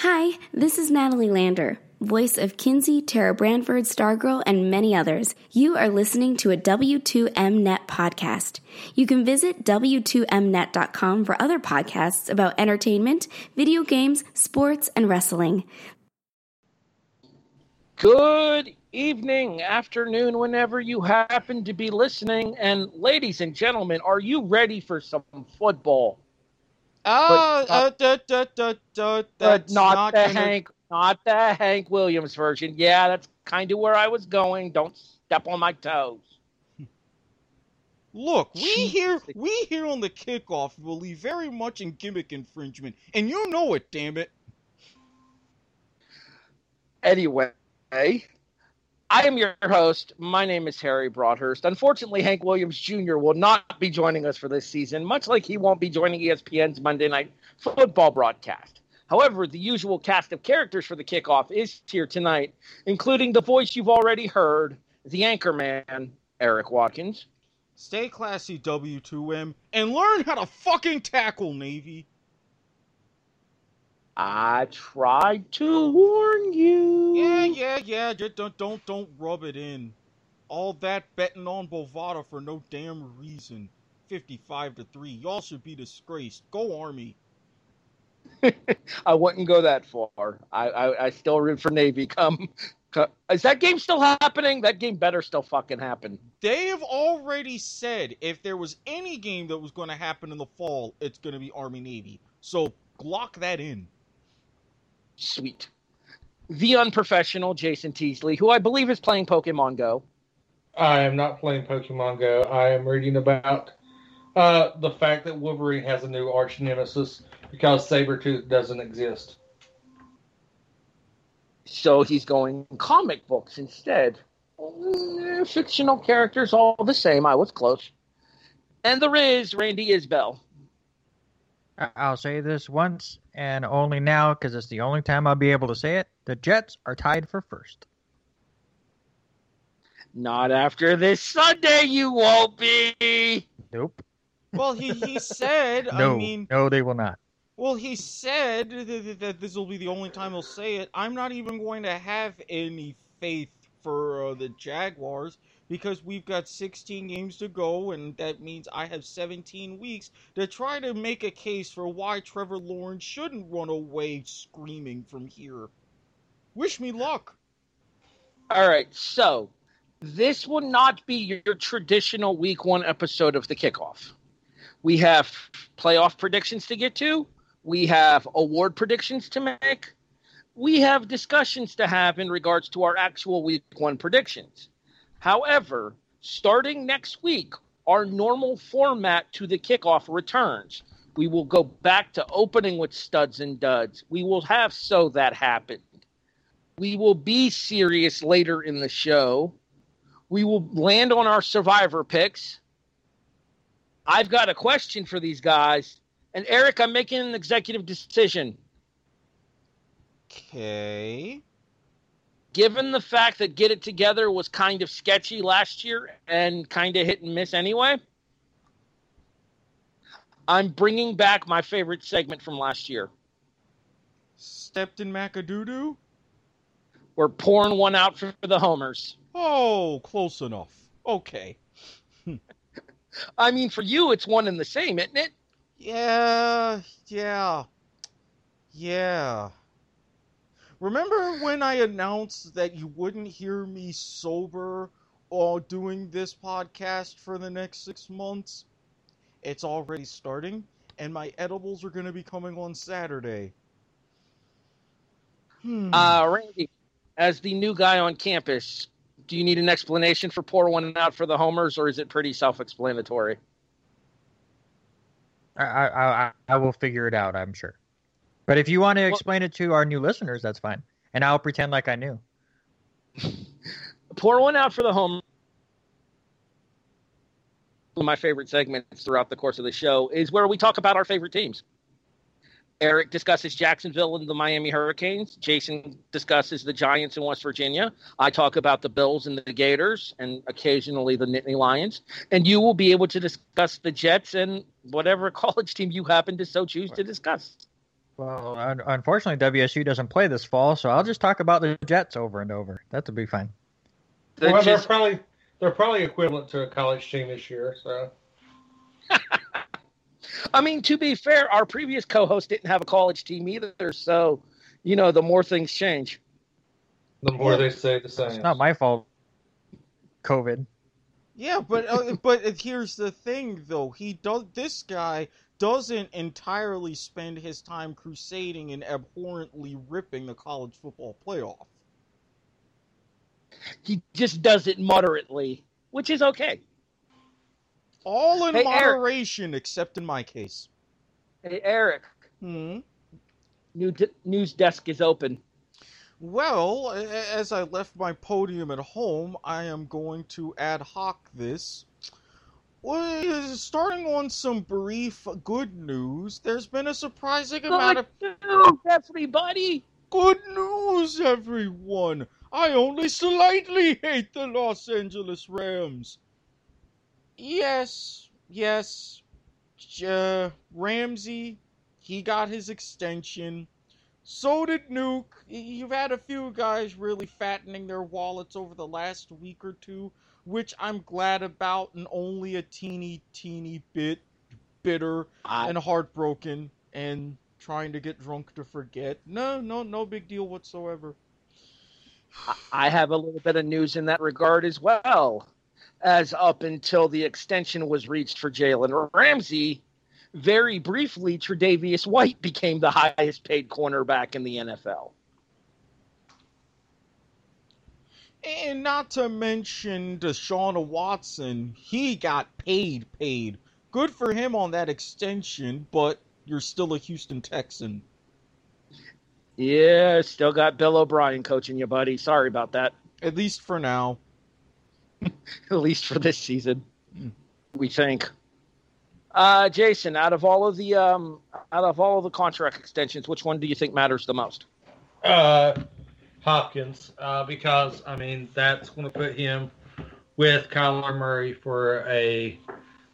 Hi, this is Natalie Lander, voice of Kinsey, Tara Branford, Stargirl, and many others. You are listening to a W2Mnet podcast. You can visit W2Mnet.com for other podcasts about entertainment, video games, sports, and wrestling. Good evening, afternoon, whenever you happen to be listening. And ladies and gentlemen, are you ready for some football? Oh, But, uh, da, da, that's not, not the gonna- Hank, not the Hank Williams version. Yeah, that's kind of where I was going. Don't step on my toes. Look, we here, we here on the kickoff believe very much in gimmick infringement, and you know it, damn it. Anyway, I am your host. My name is Harry Broadhurst. Unfortunately, Hank Williams Jr. will not be joining us for this season, much like he won't be joining ESPN's Monday Night Football broadcast. However, the usual cast of characters for the kickoff is here tonight, including the voice you've already heard, the anchorman, Erik Watkins. Stay classy, W2M, and learn how to fucking tackle, Navy. I tried to warn you. Yeah, yeah, yeah. Just don't, don't, don't rub it in. All that betting on Bovada for no damn reason. Fifty-five to three. Y'all should be disgraced. Go Army. I wouldn't go that far. I, I, I still root for Navy. Come, come, is that game still happening? That game better still fucking happen. They have already said if there was any game that was going to happen in the fall, it's going to be Army Navy. So lock that in. Sweet. The unprofessional Jason Teasley, who I believe is playing Pokemon Go. I am not playing Pokemon Go. I am reading about uh, the fact that Wolverine has a new arch nemesis because Sabretooth doesn't exist. So he's going comic books instead. Eh, fictional characters, all the same. I was close. And there is Randy Isbelle. I'll say this once and only now because it's the only time I'll be able to say it. The Jets are tied for first. Not after this Sunday, you won't be. Nope. Well, he, he said, No. I mean, no, they will not. well, he said that, that this will be the only time he'll say it. I'm not even going to have any faith for uh, the Jaguars because we've got 16 games to go, and that means I have 17 weeks to try to make a case for why Trevor Lawrence shouldn't run away screaming from here. Wish me luck. All right, so this will not be your traditional week one episode of the kickoff. We have playoff predictions to get to, we have award predictions to make, we have discussions to have in regards to our actual week one predictions. However, starting next week, our normal format to the kickoff returns. We will go back to opening with studs and duds. We will have so that happened. We will be serious later in the show. We will land on our survivor picks. I've got a question for these guys. And Erik, I'm making an executive decision. Okay. Given the fact that Get It Together was kind of sketchy last year and kind of hit and miss anyway, I'm bringing back my favorite segment from last year. Stepped in Macadoodoo? We're pouring one out for the homers. Oh, close enough. Okay. I mean, for you, it's one and the same, isn't it? Yeah, yeah, yeah. Remember when I announced that you wouldn't hear me sober or doing this podcast for the next six months? It's already starting, and my edibles are going to be coming on Saturday. Hmm. Uh, Randy, as the new guy on campus, do you need an explanation for pour one out for the homers, or is it pretty self-explanatory? I, I, I, I will figure it out, I'm sure. But if you want to Well- explain it to our new listeners, that's fine. And I'll pretend like I knew. Pour one out for the home. One of my favorite segments throughout the course of the show is where we talk about our favorite teams. Erik discusses Jacksonville and the Miami Hurricanes. Jason discusses the Giants in West Virginia. I talk about the Bills and the Gators and occasionally the Nittany Lions. And you will be able to discuss the Jets and whatever college team you happen to so choose to discuss. Well, un- unfortunately, WSU doesn't play this fall, so I'll just talk about the Jets over and over. That'll be fine. They're well, they're probably they're probably equivalent to a college team this year. So I mean, to be fair, our previous co-host didn't have a college team either, so you know, the more things change. the more they say the same. It's not my fault. COVID. Yeah, but uh, but here's the thing, though. He does. This guy doesn't entirely spend his time crusading and abhorrently ripping the college football playoff. He just does it moderately, which is okay. All in Hey, Erik. moderation, except in my case. Hey, Erik, Hmm. new d- news desk is open. Well, as I left my podium at home, I am going to ad hoc this. Well, starting on some brief good news, there's been a surprising amount of Good news, everybody. good news, everyone. I only slightly hate the Los Angeles Rams. Yes, yes, uh, Ramsey, he got his extension. So did Nuke. You've had a few guys really fattening their wallets over the last week or two, which I'm glad about, and only a teeny, teeny bit bitter I, and heartbroken and trying to get drunk to forget. No, no, no big deal whatsoever. I have a little bit of news in that regard as well. As up until the extension was reached for Jalen Ramsey, very briefly, Tre'Davious White became the highest paid cornerback in the NFL. And not to mention Deshaun Watson, he got paid, paid. Good for him on that extension, but you're still a Houston Texan. Yeah, still got Bill O'Brien coaching you, buddy. Sorry about that. At least for now. At least for this season, we think. Uh, Jason, out of all of the um, out of all of the contract extensions, which one do you think matters the most? Uh, Hopkins, uh, because I mean that's going to put him with Kyler Murray for a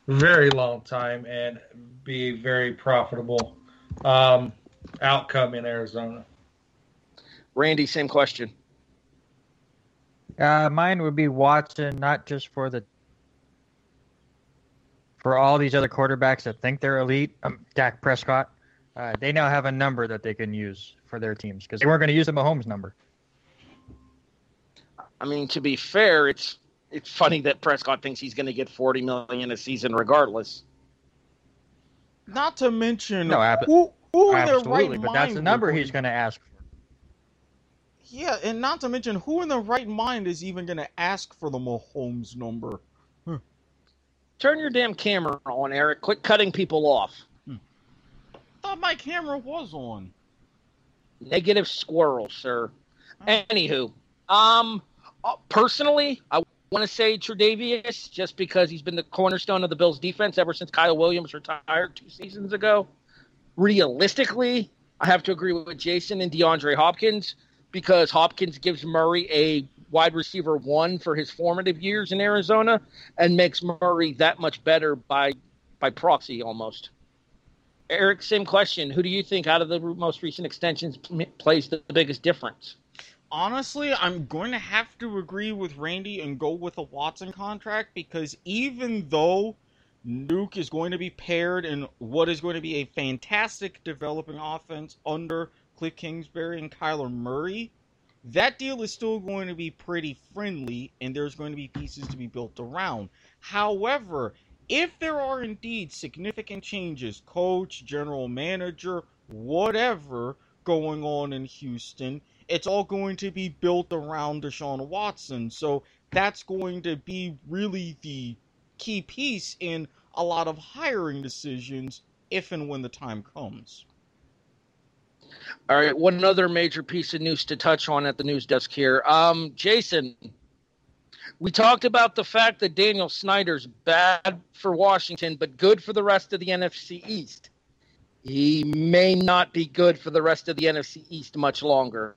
very long time and be a very profitable um, outcome in Arizona. Randy, same question. Uh, mine would be Watson, not just for the for all these other quarterbacks that think they're elite. Um, Dak Prescott, uh, they now have a number that they can use for their teams because they weren't going to use the Mahomes number. I mean, to be fair, it's it's funny that Prescott thinks he's going to get forty million a season regardless. Not to mention No, ab- who who in their Absolutely, right but that's the number he's going to ask for. Yeah, and not to mention who in the right mind is even going to ask for the Mahomes number. Turn your damn camera on, Erik. Quit cutting people off. Thought my camera was on. Negative squirrel, sir. Anywho, um, personally, I want to say Tre'Davious just because he's been the cornerstone of the Bills' defense ever since Kyle Williams retired two seasons ago. Realistically, I have to agree with Jason and DeAndre Hopkins because Hopkins gives Murray a wide receiver one for his formative years in Arizona and makes Murray that much better by by proxy almost. Erik, same question. Who do you think out of the most recent extensions plays the biggest difference? Honestly, I'm going to have to agree with Randy and go with a Watson contract because even though Nuke is going to be paired in what is going to be a fantastic developing offense under Cliff Kingsbury and Kyler Murray, that deal is still going to be pretty friendly and there's going to be pieces to be built around. However, if there are indeed significant changes, coach, general manager, whatever, going on in Houston, it's all going to be built around Deshaun Watson. So that's going to be really the key piece in a lot of hiring decisions if and when the time comes. All right, one other major piece of news to touch on at the news desk here. Um, Jason, we talked about the fact that Daniel Snyder's bad for Washington, but good for the rest of the NFC East. He may not be good for the rest of the NFC East much longer.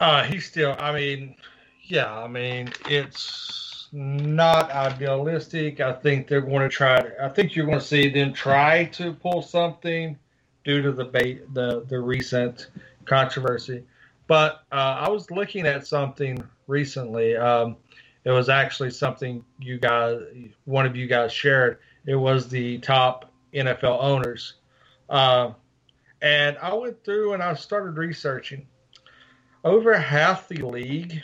Uh, he's still. I mean, yeah. I mean, it's not idealistic. I think they're going to try. To, I think you're going to see them try to pull something due to the ba- the the recent controversy. But uh, I was looking at something recently. Um, it was actually something you guys, one of you guys shared. It was the top NFL owners, uh, and I went through and I started researching. Over half the league,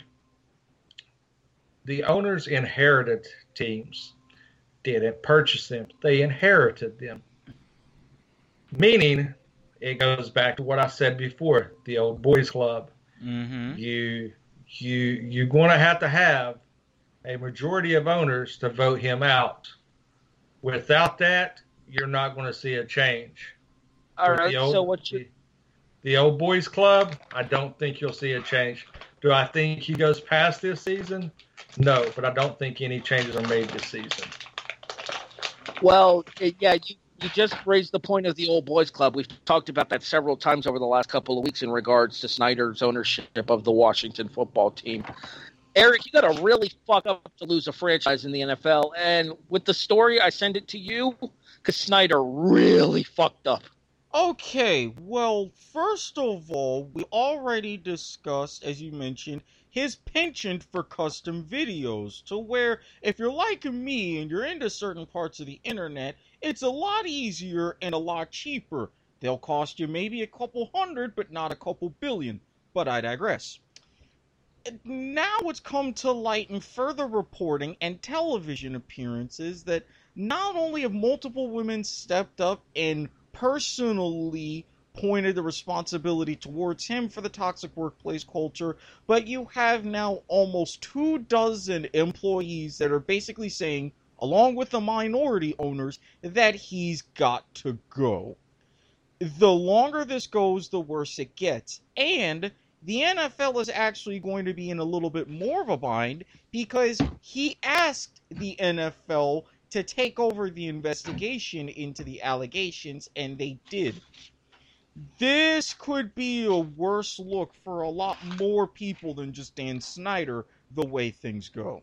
the owners inherited teams, didn't purchase them; they inherited them. Meaning, it goes back to what I said before: the old boys club. Mm-hmm. You you you're going to have to have a majority of owners to vote him out. Without that, you're not going to see a change. All right. the old- So what you the, the old boys club? I don't think you'll see a change. Do I think he goes past this season? No, but I don't think any changes are made this season. Well, eh, yeah, you, you just raised the point of the old boys club. We've talked about that several times over the last couple of weeks in regards to Snyder's ownership of the Washington football team. Erik, you got to really fuck up to lose a franchise in the NFL. And with the story, I send it to you because Snyder really fucked up. Okay, well, first of all, we already discussed, as you mentioned, his penchant for custom videos. To where, if you're like me and you're into certain parts of the internet, it's a lot easier and a lot cheaper. They'll cost you maybe a couple hundred, but not a couple billion. But I digress. Now it's come to light in further reporting and television appearances that not only have multiple women stepped up and personally pointed the responsibility towards him for the toxic workplace culture, but you have now almost two dozen employees that are basically saying, along with the minority owners, that he's got to go. The longer this goes, the worse it gets. And the NFL is actually going to be in a little bit more of a bind because he asked the NFL to take over the investigation into the allegations, and they did. This could be a worse look for a lot more people than just Dan Snyder, the way things go.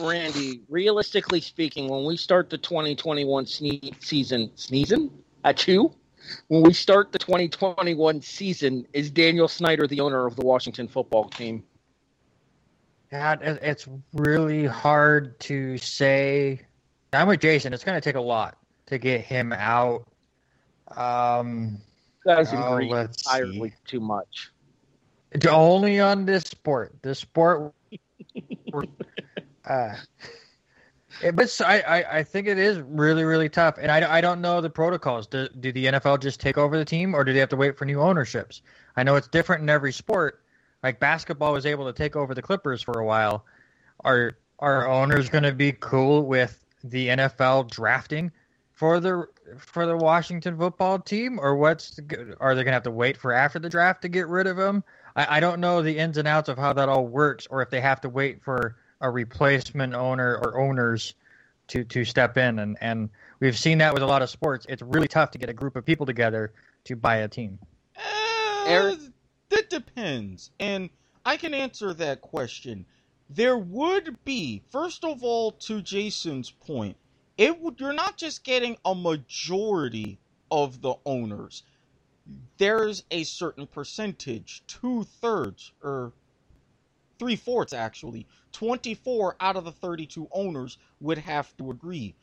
Randy, realistically speaking, when we start the 2021 sne- season, sneezing at you, when we start the 2021 season, is Daniel Snyder the owner of the Washington football team? God, it's really hard to say. I'm with Jason. It's going to take a lot to get him out. Um, Guys Oh, entirely see. too much. it's only on this sport. This sport. uh, it- but I, I, I think it is really, really tough. And I, I don't know the protocols. Do, do the NFL just take over the team or do they have to wait for new ownerships? I know it's different in every sport. Like basketball was able to take over the Clippers for a while. Are are owners going to be cool with the NFL drafting for the for the Washington football team, or what's the, are they going to have to wait for after the draft to get rid of him? I, I don't know the ins and outs of how that all works, or if they have to wait for a replacement owner or owners to to step in, and and we've seen that with a lot of sports. It's really tough to get a group of people together to buy a team. Uh, Erik? That depends. And I can answer that question. There would be, first of all, to Jason's point, it would you're not just getting a majority of the owners. There's a certain percentage, two thirds, or three fourths actually. 24 out of the 32 owners would have to agree.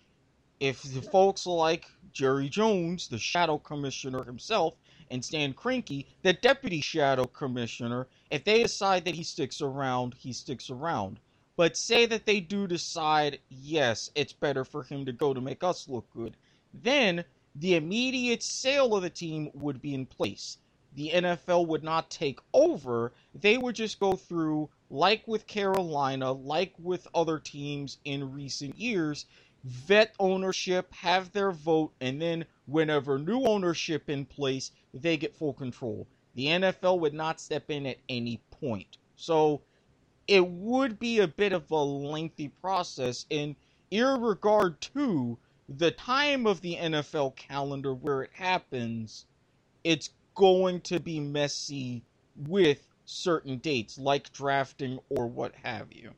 If the folks like Jerry Jones, the shadow commissioner himself, and Stan Kroenke, the deputy shadow commissioner, if they decide that he sticks around, he sticks around. But say that they do decide, yes, it's better for him to go to make us look good, then the immediate sale of the team would be in place. The NFL would not take over, they would just go through, like with Carolina, like with other teams in recent years, vet ownership, have their vote, and then whenever new ownership in place, they get full control. The NFL would not step in at any point. So it would be a bit of a lengthy process in regard to the time of the NFL calendar where it happens, it's going to be messy with certain dates like drafting or what have you.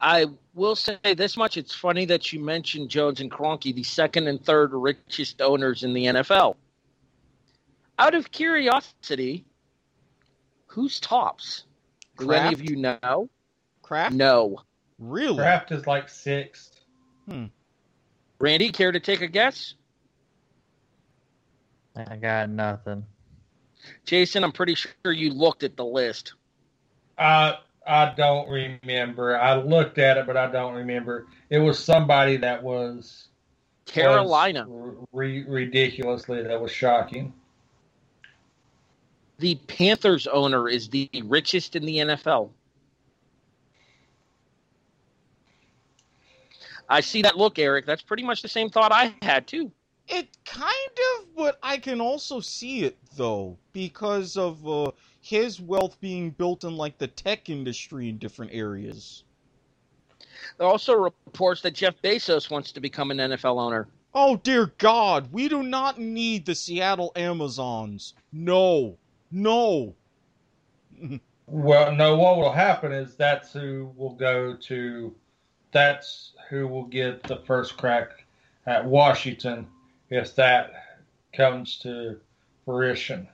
I will say this much: it's funny that you mentioned Jones and Kroenke, the second and third richest owners in the NFL. Out of curiosity, who's tops? Do any of you know? Kraft? No. Really? Kraft is like sixth. Hmm. Randy, care to take a guess? I got nothing. Jason, I'm pretty sure you looked at the list. I I don't remember. I looked at it, but I don't remember. It was somebody that was Carolina. was re- ridiculously that was shocking. The Panthers owner is the richest in the NFL. I see that look, Erik. That's pretty much the same thought I had too. It kind of, but I can also see it though because of uh, his wealth being built in like the tech industry in different areas. There are also reports that Jeff Bezos wants to become an NFL owner. Oh dear God, we do not need the Seattle Amazons. No, no. Well, no. What will happen is that's who will go to. That's who will get the first crack at Washington if that comes to fruition.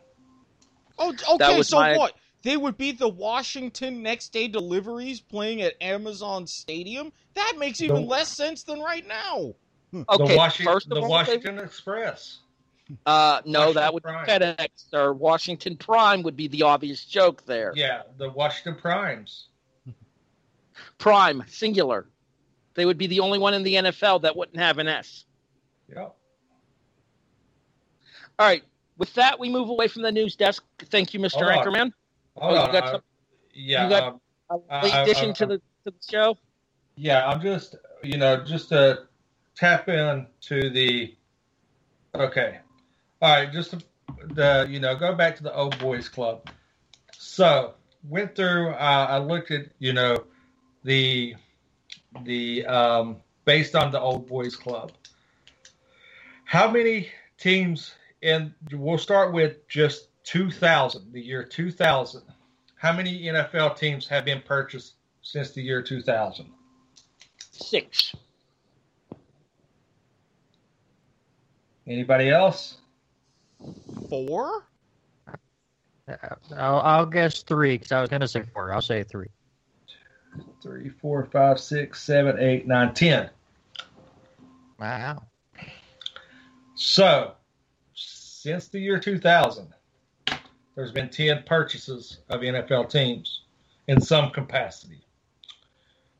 Oh, That okay. was So my- what? They would be the Washington next day deliveries playing at Amazon Stadium. That makes even The- less sense than right now. Okay, the Washington, first of the all, Washington Express. Uh, no, that would Washington be FedEx or Washington Prime would be the obvious joke there. Yeah, the Washington Primes. Prime, singular. They would be the only one in the NFL that wouldn't have an S. Yep. All right. With that, we move away from the news desk. Thank you, Mr. Hold. Anchorman. Hold you got I- some- yeah, you got- um, A I- late I- addition I- to the to the show. Yeah, I'm just you know just to tap in to the okay, all right, just to, the you know go back to the old boys club. So went through. Uh, I looked at you know the the um, based on the old boys club. How many teams? And we'll start with just 2000, the year 2000. How many NFL teams have been purchased since the year 2000? Six. Anybody else? Four? Uh, I'll, I'll guess three because I was going to say four. I'll say three. Three, four, five, six, seven, eight, nine, ten. Wow. So, since the year 2000, there's been 10 purchases of NFL teams in some capacity.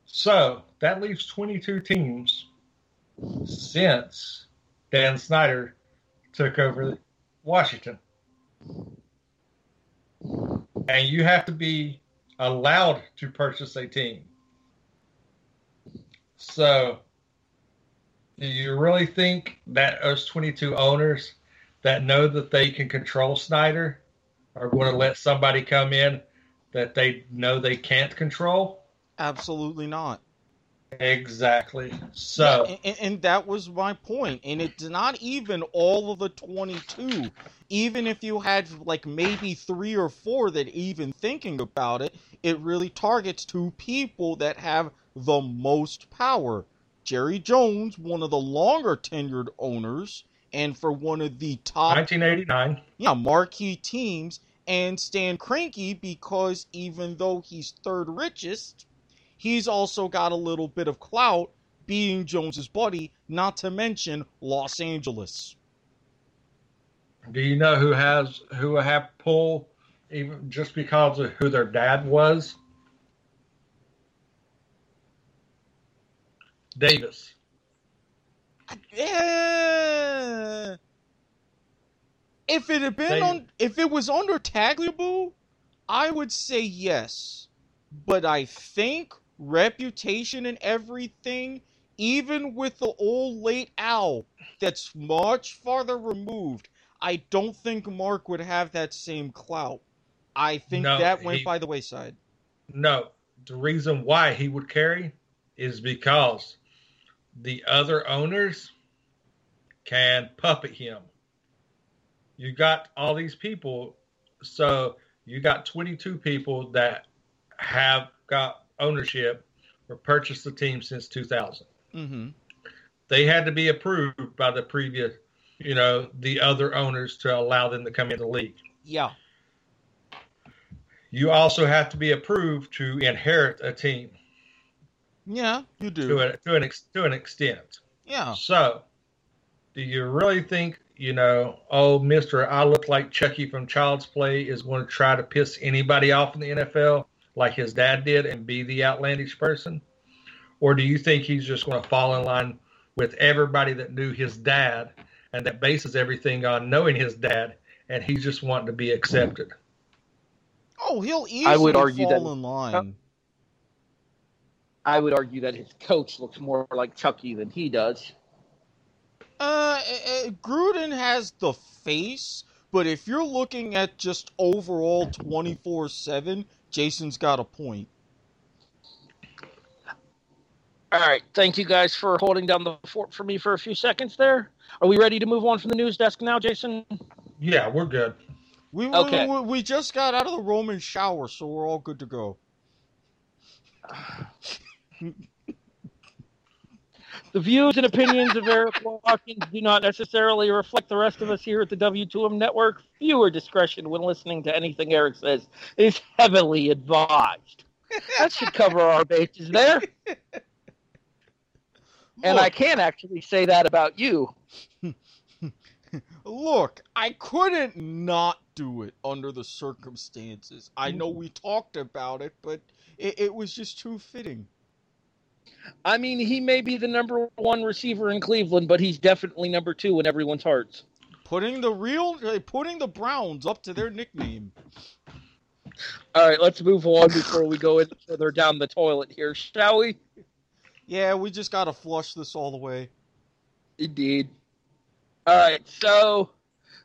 So, that leaves 22 teams since Dan Snyder took over Washington. And you have to be allowed to purchase a team. So, do you really think that those 22 owners that know that they can control Snyder are going to let somebody come in that they know they can't control? Absolutely not. Exactly. So, and, and- and that was my point. And it's not even all of the 22. Even if you had like maybe three or four that even thinking about it, it really targets two people that have the most power. Jerry Jones, one of the longer tenured owners, and for one of the top 1989. yeah, marquee teams, and Stan Kroenke because even though he's third richest, he's also got a little bit of clout being Jones's buddy, not to mention Los Angeles. Do you know who has who have pull even just because of who their dad was? Davis. If it had been They- on, if it was under Tagliabue, I would say yes. But I think reputation and everything, even with the old late Al, that's much farther removed. I don't think Mark would have that same clout. I think No, that went he- by the wayside. No, the reason why he would carry is because the other owners can puppet him. You got all these people, so you got 22 people that have got ownership or purchased the team since 2000. Mm-hmm. They had to be approved by the previous, you know, the other owners to allow them to come in the league. Yeah. You also have to be approved to inherit a team Yeah, you do. to, a, to an ex, to an extent. Yeah. So, do you really think, you know, oh, Mister, I look like Chucky from Child's Play is going to try to piss anybody off in the NFL like his dad did and be the outlandish person, or do you think he's just going to fall in line with everybody that knew his dad and that bases everything on knowing his dad and he's just wanting to be accepted? Oh, he'll easily I would argue fall that- in line. I would argue that his coach looks more like Chucky than he does. Uh, uh, Gruden has the face, but if you're looking at just overall 24 7, Jason's got a point. All right, thank you guys for holding down the fort for me for a few seconds there. Are we ready to move on from the news desk now, Jason? Yeah, we're good. We, Okay. we, we just got out of the Roman shower, so we're all good to go. The views and opinions of Erik Watkins do not necessarily reflect the rest of us here at the W2M network. Viewer discretion when listening to anything Eric says is heavily advised. That should cover our bases there. And I Look, can actually say that about you. Look, I couldn't not do it under the circumstances. I know we talked about it, but it, it was just too fitting. I mean, he may be the number one receiver in Cleveland, but he's definitely number two in everyone's hearts. Putting the real, uh, putting the Browns up to their nickname. All right, let's move on before we go any further down the toilet here, shall we? Yeah, we just gotta flush this all the way. Indeed. All right, so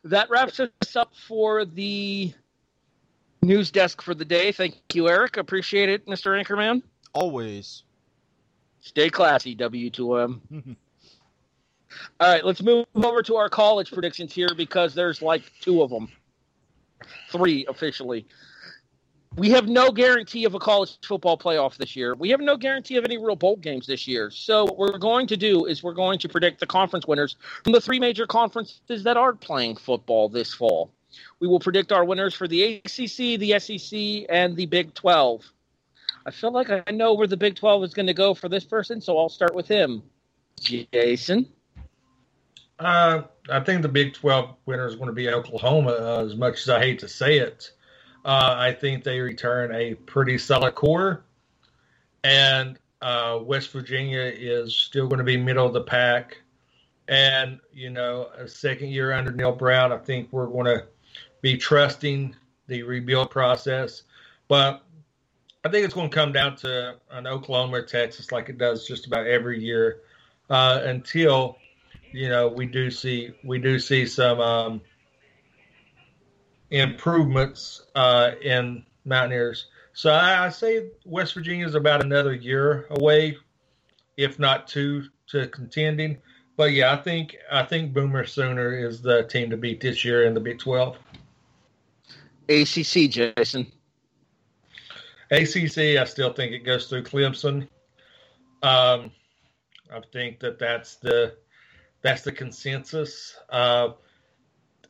that wraps us up for the news desk for the day. Thank you, Erik. Appreciate it, Mr. Anchorman. Always. Stay classy, W2M. Mm-hmm. All right, let's move over to our college predictions here because there's like two of them. Three officially. We have no guarantee of a college football playoff this year. We have no guarantee of any real bowl games this year. So, what we're going to do is we're going to predict the conference winners from the three major conferences that are playing football this fall. We will predict our winners for the ACC, the SEC, and the Big 12. I feel like I know where the Big 12 is going to go for this person, so I'll start with him. Jason. Uh, I think the Big 12 winner is going to be Oklahoma, uh, as much as I hate to say it. Uh, I think they return a pretty solid core. And uh, West Virginia is still going to be middle of the pack. And, you know, a second year under Neal Brown, I think we're going to be trusting the rebuild process. But I think it's going to come down to an Oklahoma or Texas like it does just about every year uh, until you know we do see we do see some um, improvements uh, in Mountaineers. So I, I say West Virginia is about another year away, if not two, to contending. But yeah, I think I think Boomer Sooner is the team to beat this year in the Big Twelve. ACC, Jason. ACC, I still think it goes through Clemson. Um, I think that that's the that's the consensus. Uh,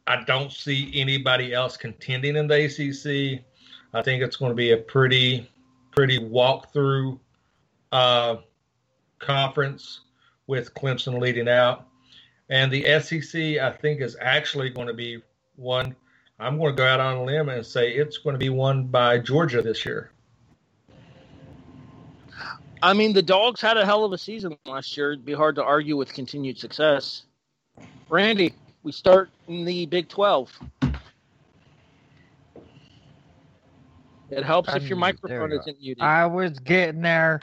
I don't see anybody else contending in the ACC. I think it's going to be a pretty pretty walkthrough uh, conference with Clemson leading out, and the SEC I think is actually going to be one. I'm going to go out on a limb and say it's going to be won by Georgia this year. I mean, the Dogs had a hell of a season last year. It'd be hard to argue with continued success. Randy, we start in the Big 12. It helps if your Um, microphone isn't muted. I was getting there.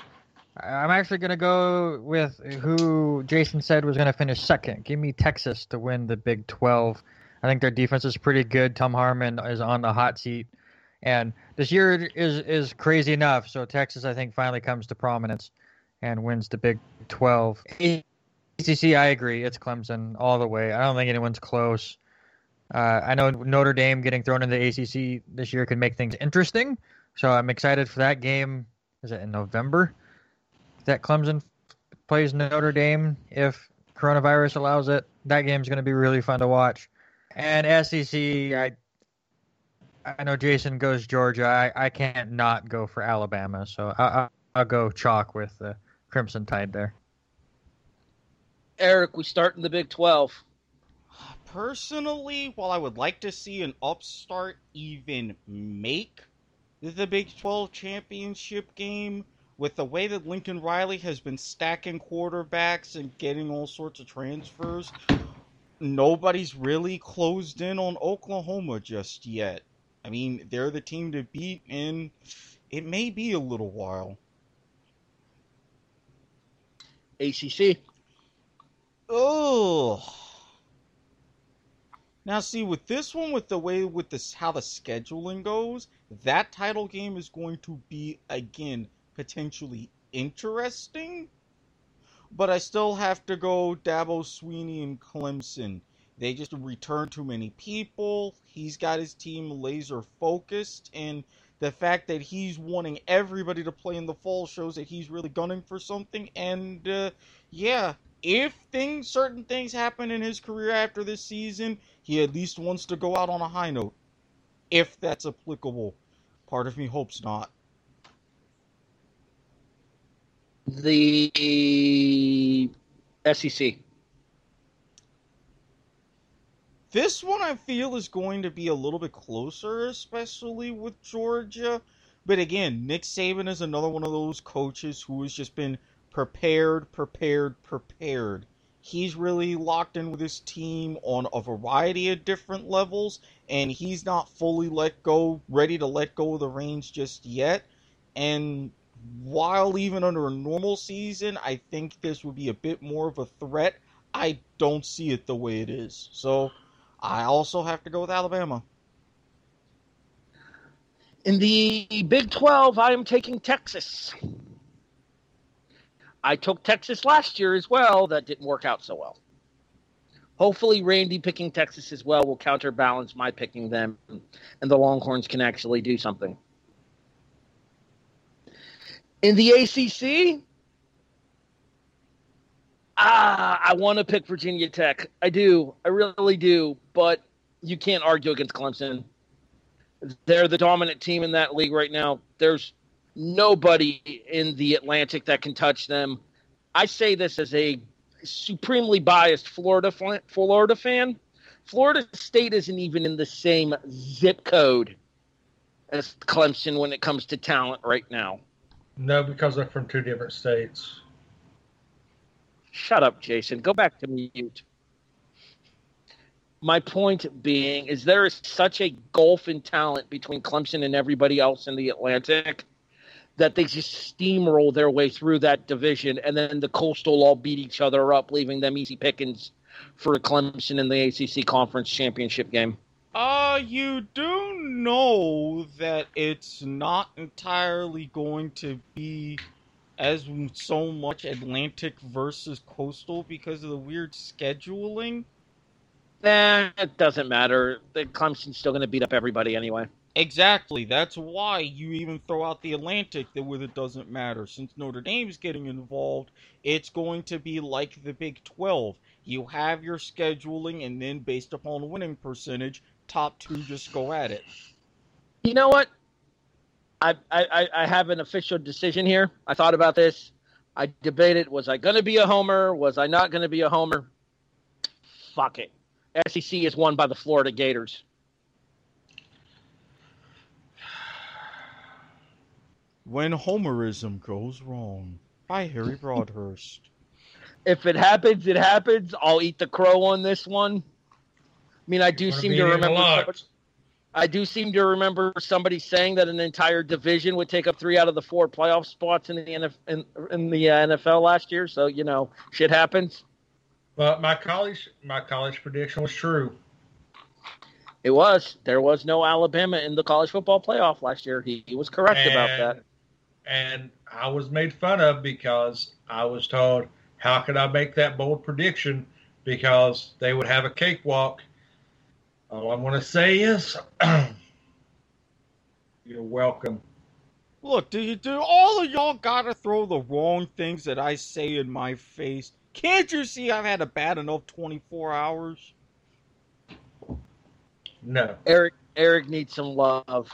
I'm actually going to go with who Jason said was going to finish second. Give me Texas to win the Big 12. I think their defense is pretty good. Tom Herman is on the hot seat. And this year is is crazy enough. So Texas, I think, finally comes to prominence and wins the Big 12. ACC, I agree. It's Clemson all the way. I don't think anyone's close. Uh, I know Notre Dame getting thrown into ACC this year could make things interesting. So I'm excited for that game. Is it in November? that Clemson plays Notre Dame if coronavirus allows it. That game's going to be really fun to watch. And SEC, I I know Jason goes Georgia. I, I can't not go for Alabama, so I, I, I'll go chalk with the Crimson Tide there. Erik, we start in the Big 12. Personally, while I would like to see an upstart even make the Big 12 championship game, with the way that Lincoln Riley has been stacking quarterbacks and getting all sorts of transfers, nobody's really closed in on Oklahoma just yet. I mean, they're the team to beat, and it may be a little while. ACC. Oh. Now, see, with this one, with the way with this how the scheduling goes, that title game is going to be again potentially interesting. But I still have to go Dabo Swinney and Clemson. They just return too many people. He's got his team laser focused, and the fact that he's wanting everybody to play in the fall shows that he's really gunning for something. And uh, yeah, if things, certain things happen in his career after this season, he at least wants to go out on a high note, if that's applicable. Part of me hopes not. The SEC. This one I feel is going to be a little bit closer, especially with Georgia. But again, Nick Saban is another one of those coaches who has just been prepared, prepared, prepared. He's really locked in with his team on a variety of different levels, and he's not fully let go, ready to let go of the reins just yet. And while even under a normal season, I think this would be a bit more of a threat. I don't see it the way it is. So I also have to go with Alabama. In the Big 12, I am taking Texas. I took Texas last year as well. That didn't work out so well. Hopefully, Randy picking Texas as well will counterbalance my picking them, and the Longhorns can actually do something. In the ACC, ah, I want to pick Virginia Tech. I do. I really do. But you can't argue against Clemson. They're the dominant team in that league right now. There's nobody in the Atlantic that can touch them. I say this as a supremely biased Florida Florida fan. Florida State isn't even in the same zip code as Clemson when it comes to talent right now. No, because they're from two different states. Shut up, Jason. Go back to mute. My point being is there is such a gulf in talent between Clemson and everybody else in the Atlantic that they just steamroll their way through that division, and then the Coastal all beat each other up, leaving them easy pickings for Clemson in the ACC Conference Championship game. Uh, you do know that it's not entirely going to be as so much Atlantic versus Coastal because of the weird scheduling. Nah, it doesn't matter. The Clemson's still going to beat up everybody anyway. Exactly. That's why you even throw out the Atlantic that with it doesn't matter. Since Notre Dame's getting involved, it's going to be like the Big 12. You have your scheduling, and then based upon winning percentage, top two just go at it. You know what? I, I, I have an official decision here. I thought about this. I debated was I going to be a homer? Was I not going to be a homer? Fuck it. SEC is won by the Florida Gators. When Homerism Goes Wrong by Harry Broadhurst. if it happens, it happens. I'll eat the crow on this one. I mean, I do seem to remember. Somebody, I do seem to remember somebody saying that an entire division would take up three out of the four playoff spots in the NFL, in, in the uh, NFL last year. So you know, shit happens. But my college, my college prediction was true. It was. There was no Alabama in the college football playoff last year. He, he was correct and, about that. And I was made fun of because I was told, "How could I make that bold prediction?" Because they would have a cakewalk all I want to say is, you're welcome. Look, do you do all of y'all gotta throw the wrong things that I say in my face? Can't you see I've had a bad enough 24 hours? No. Erik Erik needs some love.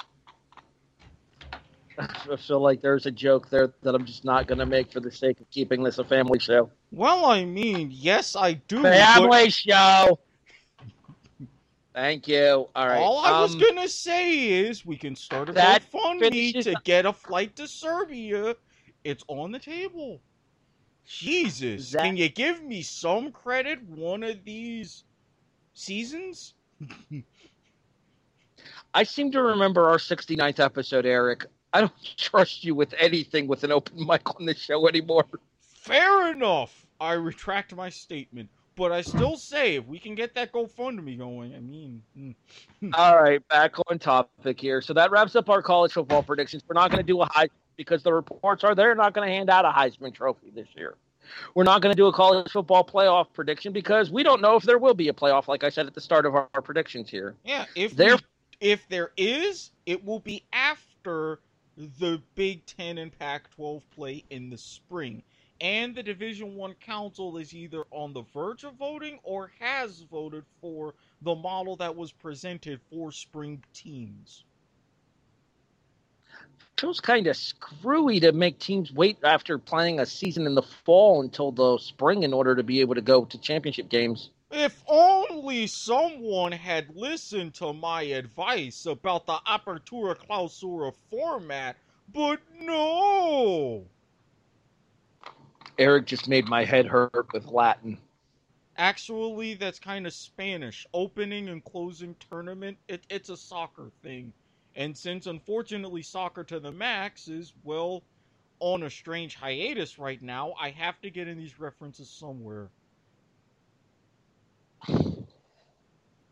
I feel like there's a joke there that I'm just not going to make for the sake of keeping this a family show. Well, I mean, yes, I do. but Family show. Thank you. All right. all I was um, gonna say is we can start a GoFundMe to get a flight to Serbia. It's on the table. Jesus, That- can you give me some credit one of these seasons? I seem to remember our 69th episode, Erik. I don't trust you with anything with an open mic on the show anymore. Fair enough. I retract my statement. But I still say, if we can get that GoFundMe going, I mean, mm. All right, back on topic here. So that wraps up our college football predictions. We're not going to do a Heisman because the reports are they're not going to hand out a Heisman Trophy this year. We're not going to do a college football playoff prediction because we don't know if there will be a playoff, like I said at the start of our, our predictions here. yeah, if There- we- if there is, it will be after the Big Ten and Pac-12 play in the spring, and the Division One Council is either on the verge of voting or has voted for the model that was presented for spring teams. Feels kind of screwy to make teams wait after playing a season in the fall until the spring in order to be able to go to championship games. If only someone had listened to my advice about the Apertura Clausura format, but no! Erik just made my head hurt with Latin. Actually, that's kind of Spanish. Opening and closing tournament, it, it's a soccer thing. And since unfortunately soccer to the max is, well, on a strange hiatus right now, I have to get in these references somewhere.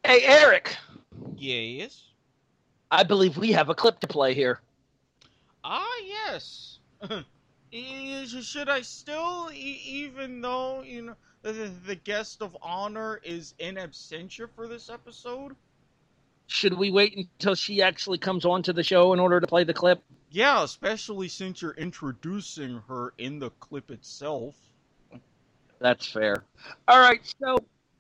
Hey, Erik, Yes? I believe we have a clip to play here. Ah, yes. Should I still, even though you know the, the guest of honor is in absentia for this episode? Should we wait until she actually comes onto the show in order to play the clip? Yeah, especially since you're introducing her in the clip itself. That's fair. All right, so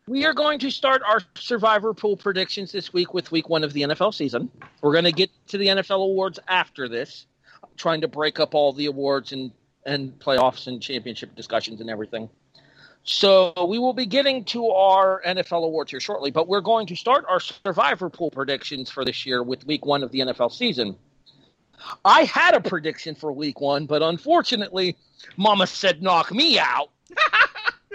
we are going to start our survivor pool predictions this week with week one of the NFL season. We're going to get to the NFL awards after this, trying to break up all the awards and, and playoffs and championship discussions and everything. So we will be getting to our NFL awards here shortly, but we're going to start our survivor pool predictions for this year with week one of the NFL season. I had a prediction for week one, but unfortunately, Mama said knock me out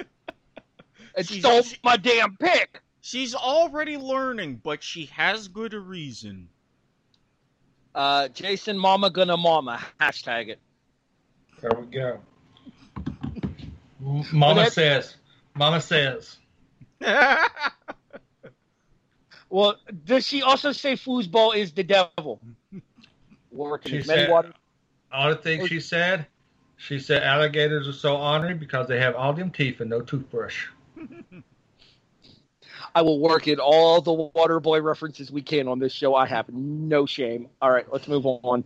and She's- stole my damn pick. She's already learning, but she has good reason. Uh, Jason, Mama gonna Mama hashtag it. There we go. Mama that- says. Mama says. Well, does she also say foosball is the devil? Working She as many said- water. All the things she said, she said alligators are so ornery because they have all them teeth and no toothbrush. I will work in all the water boy references we can on this show. I have no shame. All right, let's move on.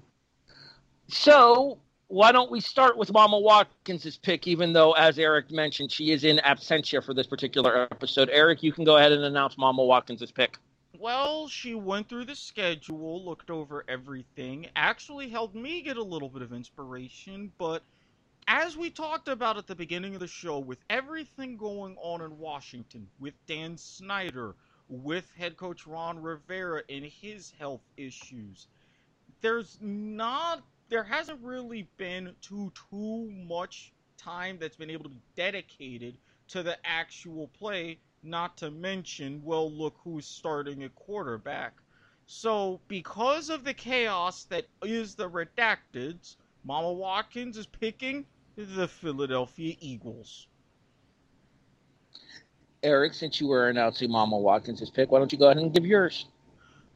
So, why don't we start with Mama Watkins's pick, even though, as Erik mentioned, she is in absentia for this particular episode. Erik, you can go ahead and announce Mama Watkins's pick. Well, she went through the schedule, looked over everything, actually helped me get a little bit of inspiration, but as we talked about at the beginning of the show, with everything going on in Washington, with Dan Snyder, with head coach Ron Rivera and his health issues, there's not there hasn't really been too too much time that's been able to be dedicated to the actual play not to mention, well, look who's starting at quarterback. So, because of the chaos that is the Redacteds, Mama Watkins is picking the Philadelphia Eagles. Erik, since you were announcing Mama Watkins' pick, why don't you go ahead and give yours?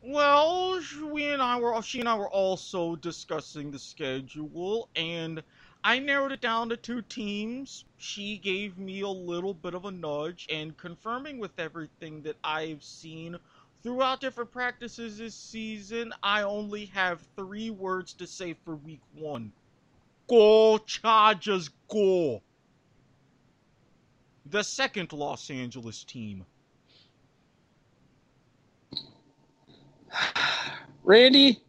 Well, we and I were she and I were also discussing the schedule, and I narrowed it down to two teams. She gave me a little bit of a nudge, and confirming with everything that I've seen throughout different practices this season, I only have three words to say for week one. Go Chargers, go! The second Los Angeles team. Randy,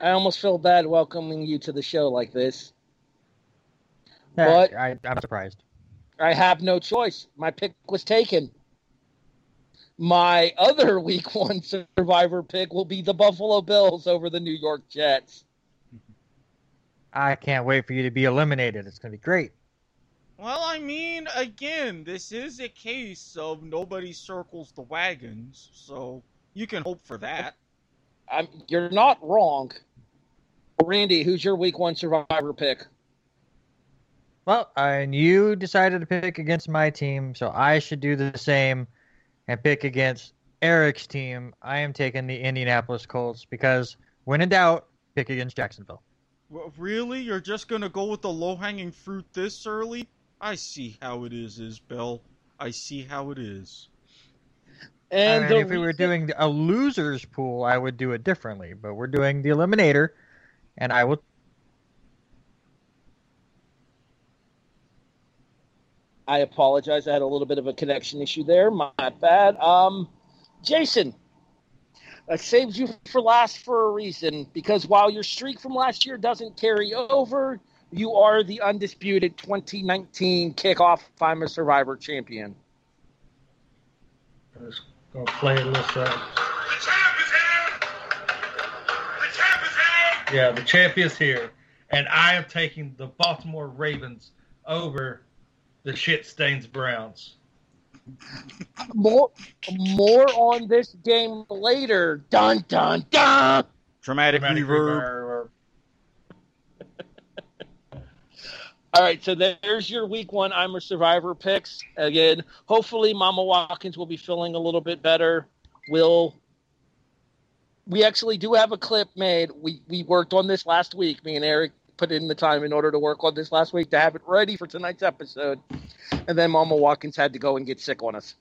I almost feel bad welcoming you to the show like this. But I, I'm surprised. I have no choice. My pick was taken. My other week one survivor pick will be the Buffalo Bills over the New York Jets. I can't wait for you to be eliminated. It's going to be great. Well, I mean, again, this is a case of nobody circles the wagons, so you can hope for that. I'm, you're not wrong. Randy, who's your week one survivor pick? Well, and you decided to pick against my team, so I should do the same and pick against Erik's team. I am taking the Indianapolis Colts because when in doubt, pick against Jacksonville. Well, really? You're just gonna go with the low hanging fruit this early? I see how it is, Isbelle. I see how it is. And, if we were doing a losers pool, I would do it differently. But we're doing the eliminator, and I will. I apologize. I had a little bit of a connection issue there. My bad. Um, Jason, I saved you for last for a reason because while your streak from last year doesn't carry over, you are the undisputed 2019 kickoff I'm a Survivor champion. I'm gonna play this up. The champ is here! The champ is here! Yeah, the champ is here, and I am taking the Baltimore Ravens over the shit stains Browns. More, more on this game later. Dun dun dun. Dramatic, Dramatic reverb. reverb. All right, so there's your week one I'm a Survivor picks. Again, hopefully Mama Watkins will be feeling a little bit better. Will we actually do have a clip made? We we worked on this last week. Me and Erik put in the time in order to work on this last week to have it ready for tonight's episode. And then Mama Watkins had to go and get sick on us.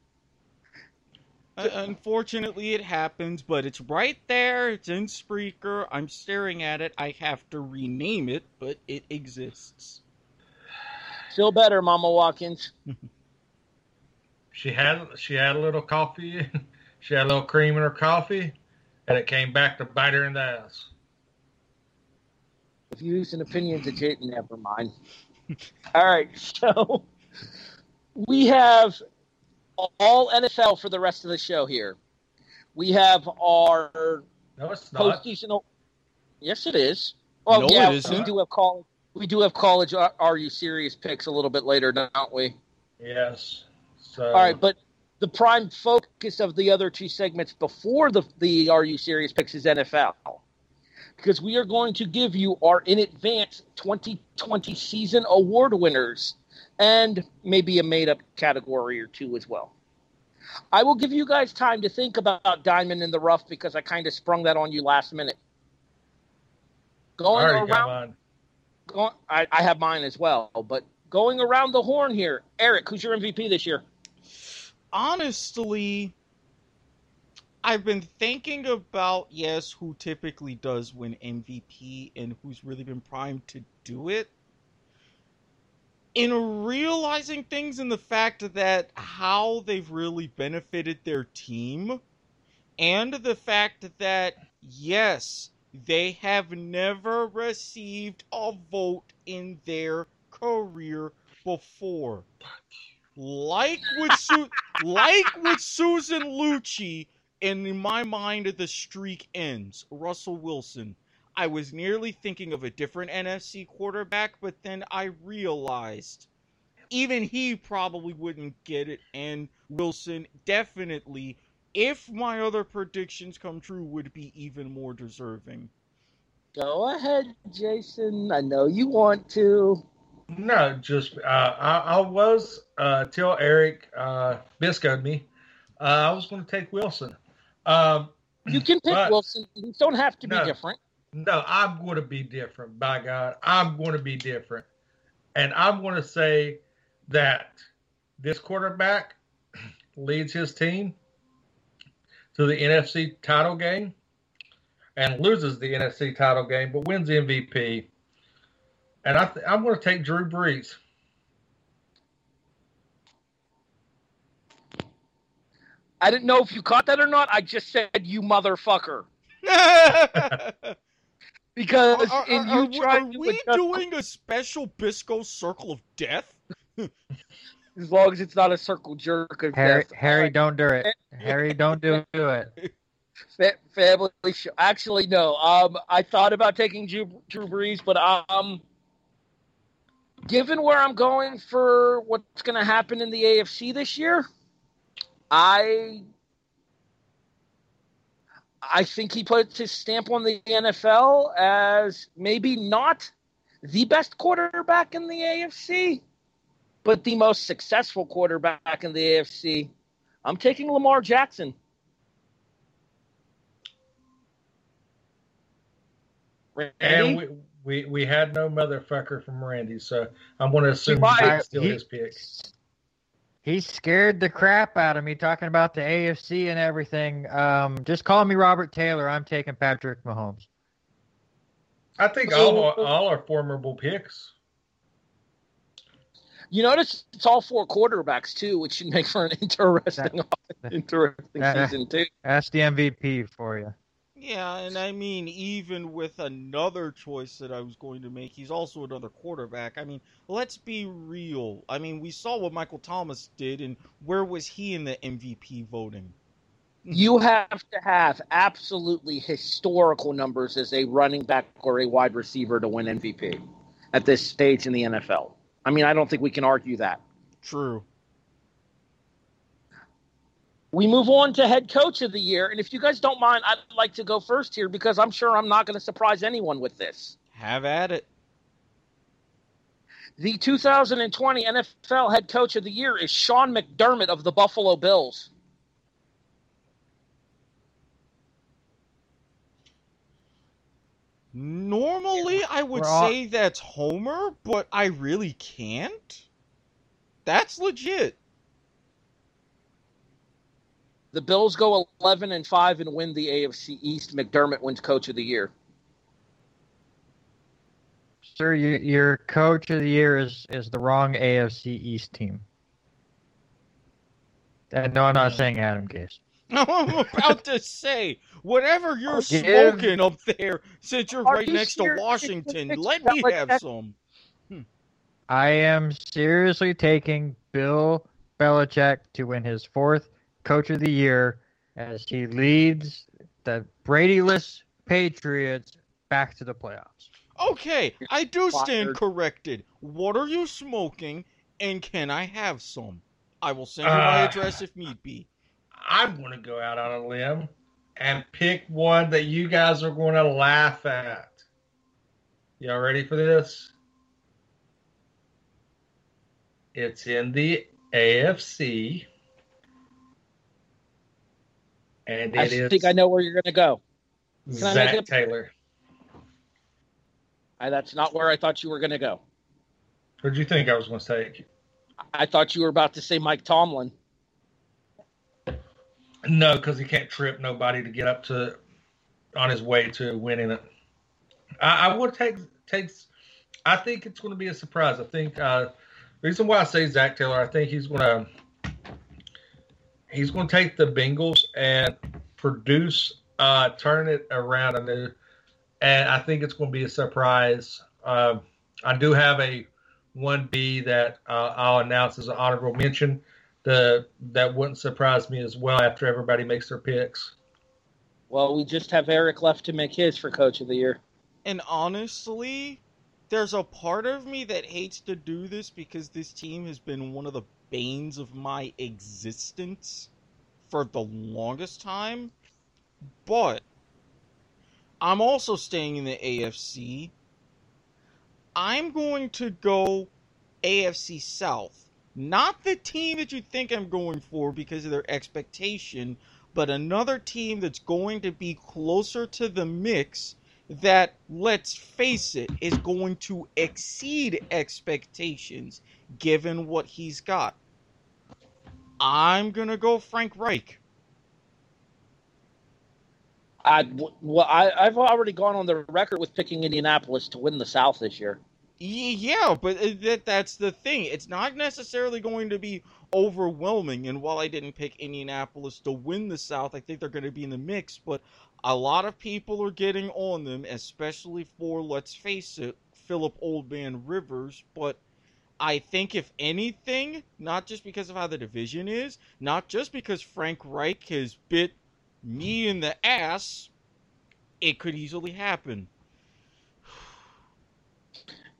Uh, unfortunately, it happens, but it's right there. It's in Spreaker. I'm staring at it. I have to rename it, but it exists. Feel better, Mama Watkins. She had she had a little coffee, she had a little cream in her coffee, and it came back to bite her in the ass. views and opinions of Jayden, never mind. All right, so we have all NFL for the rest of the show here. We have our No, it's not. postseason. Yes, it is. Well, No, yeah, it we do have college. We do have college. Uh, are are you serious? Picks a little bit later, don't we? Yes. So All right, but the prime focus of the other two segments before the the Are You Serious picks is NFL. Because we are going to give you our in advance 2020 season award winners and maybe a made up category or two as well. I will give you guys time to think about Diamond in the Rough because I kind of sprung that on you last minute. Going around. Going, I, I have mine as well, but going around the horn here, Erik, who's your MVP this year? Honestly, I've been thinking about, yes, who typically does win MVP and who's really been primed to do it. In realizing things in the fact that how they've really benefited their team, and the fact that, yes, they have never received a vote in their career before. Like with Su- like with Susan Lucci, and in my mind the streak ends. Russell Wilson. I was nearly thinking of a different NFC quarterback, but then I realized even he probably wouldn't get it, and Wilson definitely, if my other predictions come true, would be even more deserving. Go ahead, Jason. I know you want to. No, just uh, I, I was uh, till Erik uh, biscoed me. Uh, I was going to take Wilson. Um, You can pick But- Wilson. You don't have to be different. no, I'm going to be different. By God, I'm going to be different, and I'm going to say that this quarterback leads his team to the NFC title game and loses the NFC title game, but wins the MVP. And I th- I'm going to take Drew Brees. I didn't know if you caught that or not. I just said you motherfucker are, because are- in are you we- trying are to we adjust- doing a special Bisco Circle of Death? as long as it's not a circle jerk of Harry. Harry, don't do it. Harry, don't do, do it. Fa- family show. Actually, no. Um, I thought about taking Drew, Drew Brees, but um, given where I'm going for what's going to happen in the AFC this year, I I think he puts his stamp on the NFL as maybe not the best quarterback in the AFC, but the most successful quarterback in the AFC. I'm taking Lamar Jackson. Randy? And we, we, we had no motherfucker from Randy, so I'm going to assume might. that's still He- his pick. He scared the crap out of me talking about the AFC and everything. Um, just call me Robert Taylor. I'm taking Patrick Mahomes. I think all, all are formidable picks. You notice it's all four quarterbacks too, which should make for an interesting, interesting that- season too. That's the MVP for you. Yeah, and I mean, even with another choice that I was going to make, he's also another quarterback. I mean, let's be real. I mean, we saw what Michael Thomas did, and where was he in the MVP voting? You have to have absolutely historical numbers as a running back or a wide receiver to win MVP at this stage in the NFL. I mean, I don't think we can argue that. True. We move on to head coach of the year, and if you guys don't mind, I'd like to go first here because I'm sure I'm not going to surprise anyone with this. Have at it. The 2020 NFL head coach of the year is Sean McDermott of the Buffalo Bills. Normally, I would all- say that's Homer, but I really can't. That's legit. The Bills go 11 and 5 and win the AFC East. McDermott wins coach of the year. Sir, you, your coach of the year is, is the wrong AFC East team. And no, I'm not mm. saying Adam Gase. I'm about to say, whatever you're Give- smoking up there, since you're Are right you next to serious? Washington, let me like have that. some. I am seriously taking Bill Belichick to win his fourth coach of the year as he leads the Brady-less Patriots back to the playoffs. Okay, I do stand corrected. What are you smoking, and can I have some? I will send you my Uh, address if need be. I'm going to go out on a limb and pick one that you guys are going to laugh at. Y'all ready for this? It's in the AFC. And I it is think I know where you're going to go. Can I Zac it- Taylor. I, that's not where I thought you were going to go. Who'd you think I was going to take? I thought you were about to say Mike Tomlin. No, because he can't trip nobody to get up to on his way to winning it. I, I would take takes. I think it's going to be a surprise. I think uh, reason why I say Zac Taylor, I think he's going to he's going to take the Bengals and produce, uh, turn it around anew, and I think it's going to be a surprise. Uh, I do have a one B that uh, I'll announce as an honorable mention the that wouldn't surprise me as well after everybody makes their picks. Well, we just have Erik left to make his for coach of the year. And honestly, there's a part of me that hates to do this because this team has been one of the banes of my existence for the longest time. But I'm also staying in the AFC. I'm going to go AFC South. Not the team that you think I'm going for because of their expectation, but another team that's going to be closer to the mix that, let's face it, is going to exceed expectations given what he's got. I'm going to go Frank Reich. I well, I, I've already gone on the record with picking Indianapolis to win the South this year. Yeah, but uh, that that's the thing. It's not necessarily going to be overwhelming. And while I didn't pick Indianapolis to win the South, I think they're going to be in the mix. But a lot of people are getting on them, especially for let's face it, Philip Oldman Rivers. But I think if anything, not just because of how the division is, not just because Frank Reich has bit me in the ass, it could easily happen.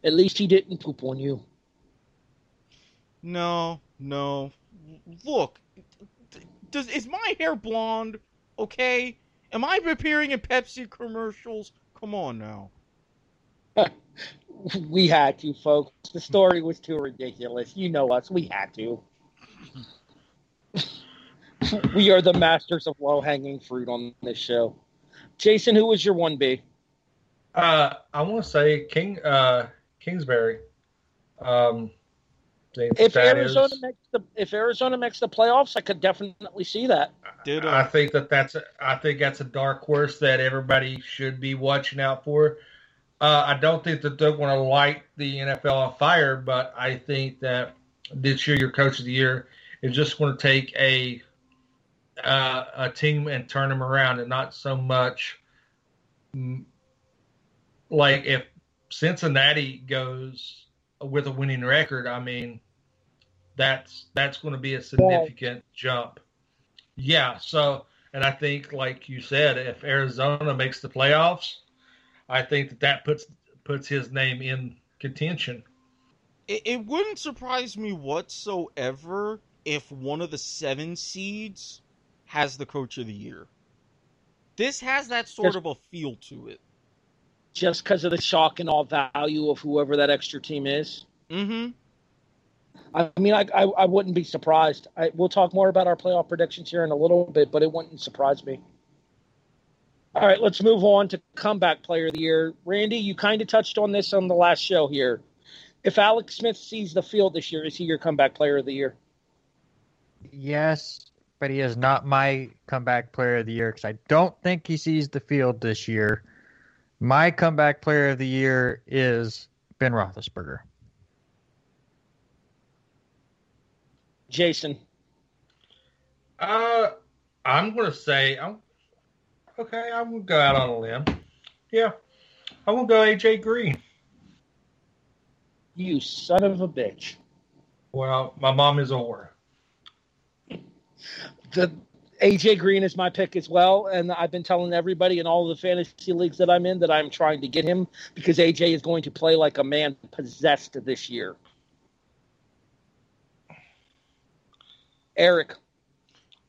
At least he didn't poop on you. No, no. Look, does is my hair blonde? Okay, am I appearing in Pepsi commercials? Come on now. We had to, folks. The story was too ridiculous. You know us. We had to. we are the masters of low hanging fruit on this show. Jason, who was your one B? Uh, I want to say King uh, Kingsbury. Um, If Arizona is- makes the if Arizona makes the playoffs, I could definitely see that. Ditto. I think that that's a, I think that's a dark horse that everybody should be watching out for. Uh, I don't think that they're going to light the NFL on fire, but I think that this year your coach of the year is just going to take a uh, a team and turn them around, and not so much mm, like if Cincinnati goes with a winning record. I mean, that's that's going to be a significant jump. Yeah. So, and I think, like you said, if Arizona makes the playoffs, I think that that puts puts his name in contention. it, it wouldn't surprise me whatsoever if one of the seven seeds has the coach of the year. This has that sort of a feel to it. Just because of the shock and all value of whoever that extra team is. Mm-hmm. I mean, I, I, I wouldn't be surprised. I, we'll talk more about our playoff predictions here in a little bit, but it wouldn't surprise me. All right, let's move on to comeback player of the year. Randy, you kind of touched on this on the last show here. If Alex Smith sees the field this year, is he your comeback player of the year? Yes, but he is not my comeback player of the year because I don't think he sees the field this year. My comeback player of the year is Ben Roethlisberger. Jason. Uh, I'm going to say, I'm, okay, I'm going to go out on a limb. Yeah, I'm going to go AJ Green. You son of a bitch. Well, my mom is a whore. The AJ Green is my pick as well, and I've been telling everybody in all the fantasy leagues that I'm in that I'm trying to get him because AJ is going to play like a man possessed this year. Erik,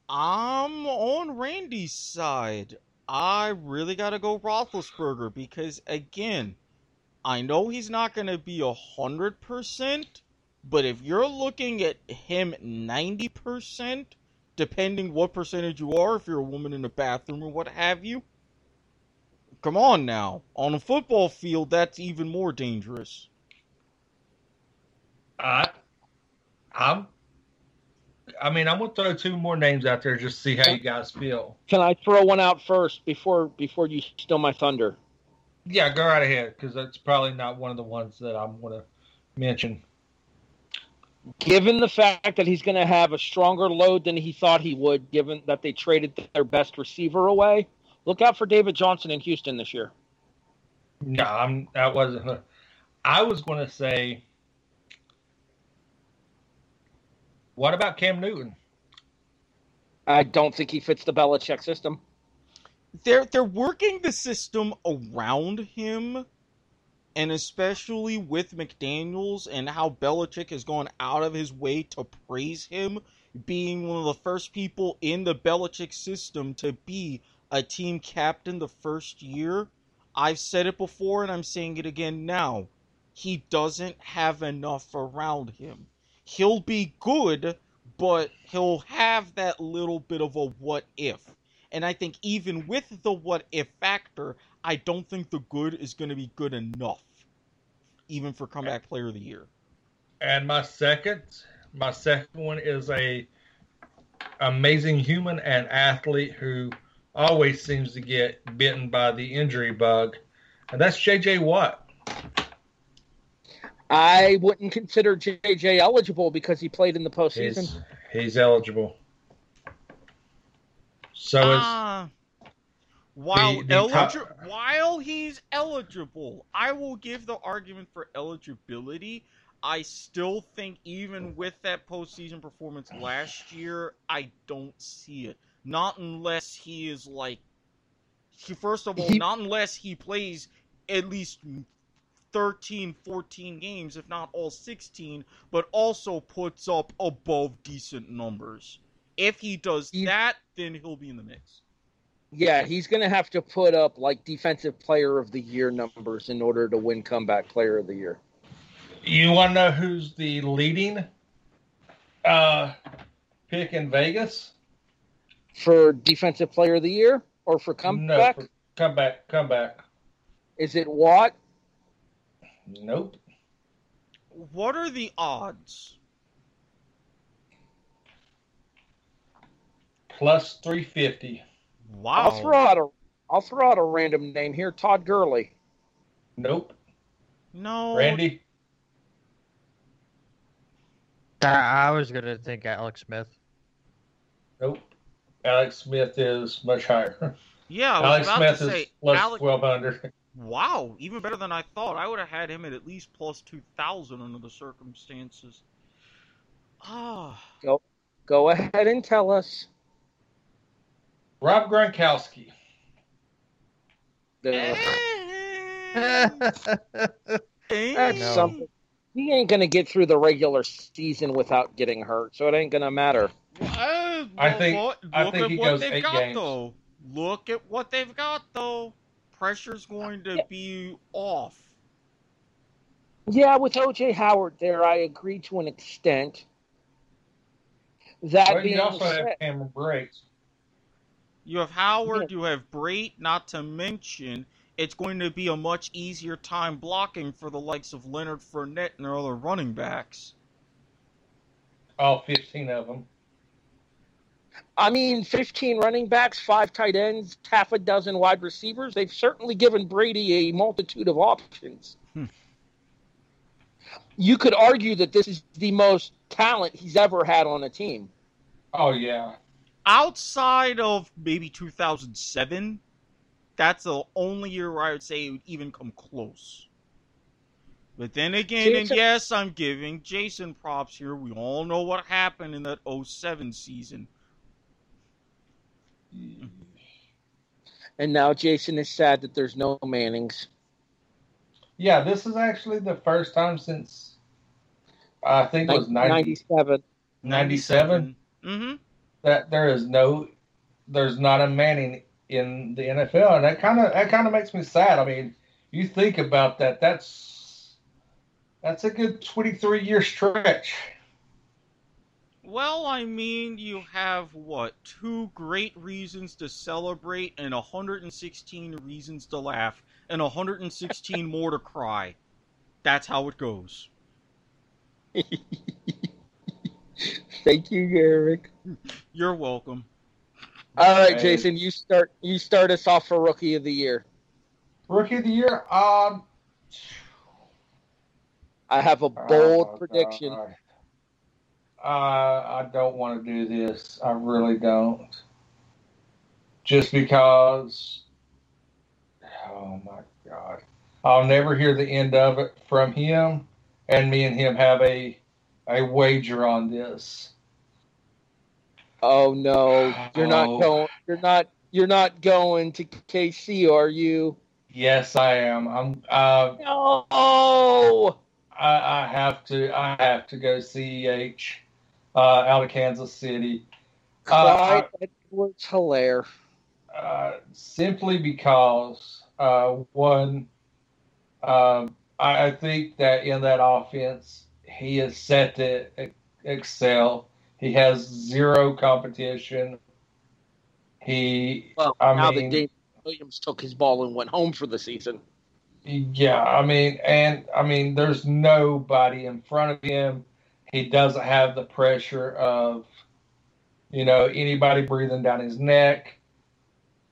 I'm on Randy's side. I really got to go Roethlisberger because, again, I know he's not going to be a hundred percent, but if you're looking at him ninety percent, depending what percentage you are, if you're a woman in a bathroom or what have you, come on now. On a football field, that's even more dangerous. I, I'm, I mean, I'm going to throw two more names out there just to see how you guys feel. can I throw one out first before before you steal my thunder? Yeah, go right ahead because that's probably not one of the ones that I'm going to mention. Given the fact that he's going to have a stronger load than he thought he would, given that they traded their best receiver away, look out for David Johnson in Houston this year. No, I'm. That wasn't. I was going to say. What about Cam Newton? I don't think he fits the Belichick system. they're they're working the system around him, and especially with McDaniels and how Belichick has gone out of his way to praise him, being one of the first people in the Belichick system to be a team captain the first year. I've said it before and I'm saying it again now. He doesn't have enough around him. He'll be good, but he'll have that little bit of a what if. And I think even with the what if factor, I don't think the good is going to be good enough, even for comeback player of the year. And my second, my second one is a amazing human and athlete who always seems to get bitten by the injury bug, and that's J.J. Watt. I wouldn't consider JJ eligible because he played in the postseason. He's, he's eligible. So is Ah, while the eligi- top- while he's eligible, I will give the argument for eligibility. I still think even with that postseason performance last year, I don't see it. Not unless he is like he, first of all, He- not unless he plays at least 13, 14 games, if not all 16, but also puts up above decent numbers. If he does He- that, then he'll be in the mix. Yeah, he's going to have to put up like defensive player of the year numbers in order to win comeback player of the year. you want to know who's the leading uh, pick in Vegas? For defensive player of the year or for No, comeback, for- come back, come back. is it Watt? Nope. What are the odds? Plus three fifty. Wow. I'll throw out a I'll throw out a random name here, Todd Gurley. Nope. no. Randy. I I was gonna think Alex Smith. Nope. Alex Smith is much higher. Yeah, I was Alex about Smith to say is plus Alex. twelve hundred. Wow, even better than I thought. I would have had him at at least plus two thousand under the circumstances. Ah, Go ahead and tell us. Rob Gronkowski. That's something. He ain't gonna get through the regular season without getting hurt, so it ain't gonna matter. Uh, I well, think- what- I look think at he what goes they've eight got games. though. Look at what they've got though. Pressure's going to be off. Yeah, with OJ Howard there, I agree to an extent. That But being you also said, have Cameron Brate. You have Howard, you have Brate, not to mention it's going to be a much easier time blocking for the likes of Leonard Fournette and their other running backs. All fifteen of them. I mean, 15 running backs, five tight ends, half a dozen wide receivers. They've certainly given Brady a multitude of options. Hmm. You could argue that this is the most talent he's ever had on a team. Oh yeah. Outside of maybe 2007, that's the only year where I would say it would even come close. But then again, and yes, I'm giving Jason props here. We all know what happened in that 07 season. And now Jason is sad that there's no Mannings. Yeah, this is actually the first time since I think it was 90, 97. 97 Mm-hmm. That there is no there's not a Manning in the NFL and that kind of that kind of makes me sad. I mean, you think about that that's that's a good 23 year stretch. Well, I mean, you have what? Two great reasons to celebrate and 116 reasons to laugh and 116 more to cry. That's how it goes. Thank you, Erik. You're welcome. All right, Jason, you start you start us off for rookie of the year. Rookie of the year, um I have a bold oh, prediction. God. Uh, I don't want to do this. I really don't. Just because. Oh my God. I'll never hear the end of it from him, and me and him have a a wager on this. Oh no, you're Oh. not going. You're not. You're not going to KC, are you? Yes, I am. I'm. Uh, No. I, I have to. I have to go CEH uh, out of Kansas City. Uh, Clyde Edwards Helaire. uh, simply because uh, one, um, I, I think that in that offense he is set to excel. He has zero competition. He, Well, I now mean- that Dave Williams took his ball and went home for the season. yeah, I mean, and I mean, there's nobody in front of him. He doesn't have the pressure of, you know, anybody breathing down his neck.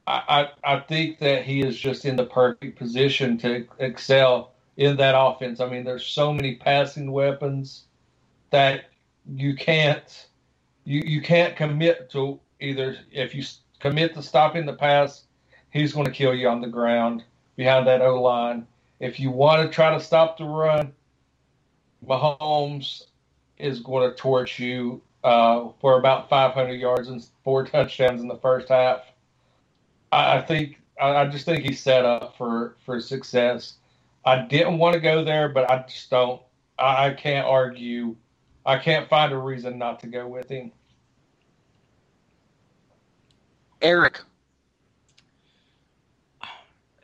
I, I I think that he is just in the perfect position to excel in that offense. I mean, there's so many passing weapons that you can't you you can't commit to either. If you commit to stopping the pass, he's going to kill you on the ground behind that O line. If you want to try to stop the run, Mahomes is going to torch you uh, for about 500 yards and four touchdowns in the first half. I, I think I, I just think he's set up for for success. I didn't want to go there, but I just don't. I, I can't argue. I can't find a reason not to go with him. Erik.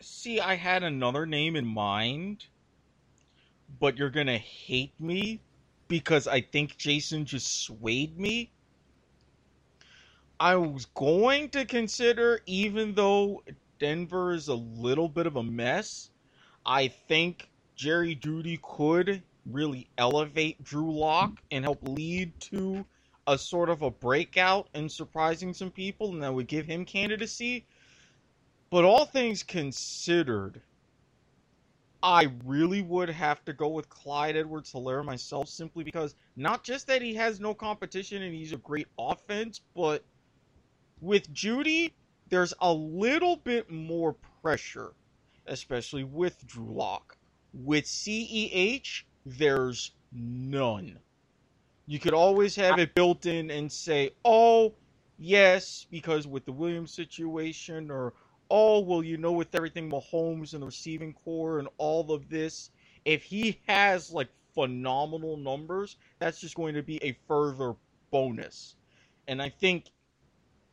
See, I had another name in mind, but you're gonna hate me because I think Jason just swayed me. I was going to consider, even though Denver is a little bit of a mess, I think Jerry Jeudy could really elevate Drew Lock and help lead to a sort of a breakout and surprising some people, and that would give him candidacy. But all things considered, I really would have to go with Clyde Edwards Helaire myself simply because not just that he has no competition and he's a great offense, but with Jeudy, there's a little bit more pressure, especially with Drew Lock. With CEH, there's none. You could always have it built in and say, oh, yes, because with the Williams situation, or oh, well, you know, with everything Mahomes and the receiving corps and all of this, if he has like phenomenal numbers, that's just going to be a further bonus. And I think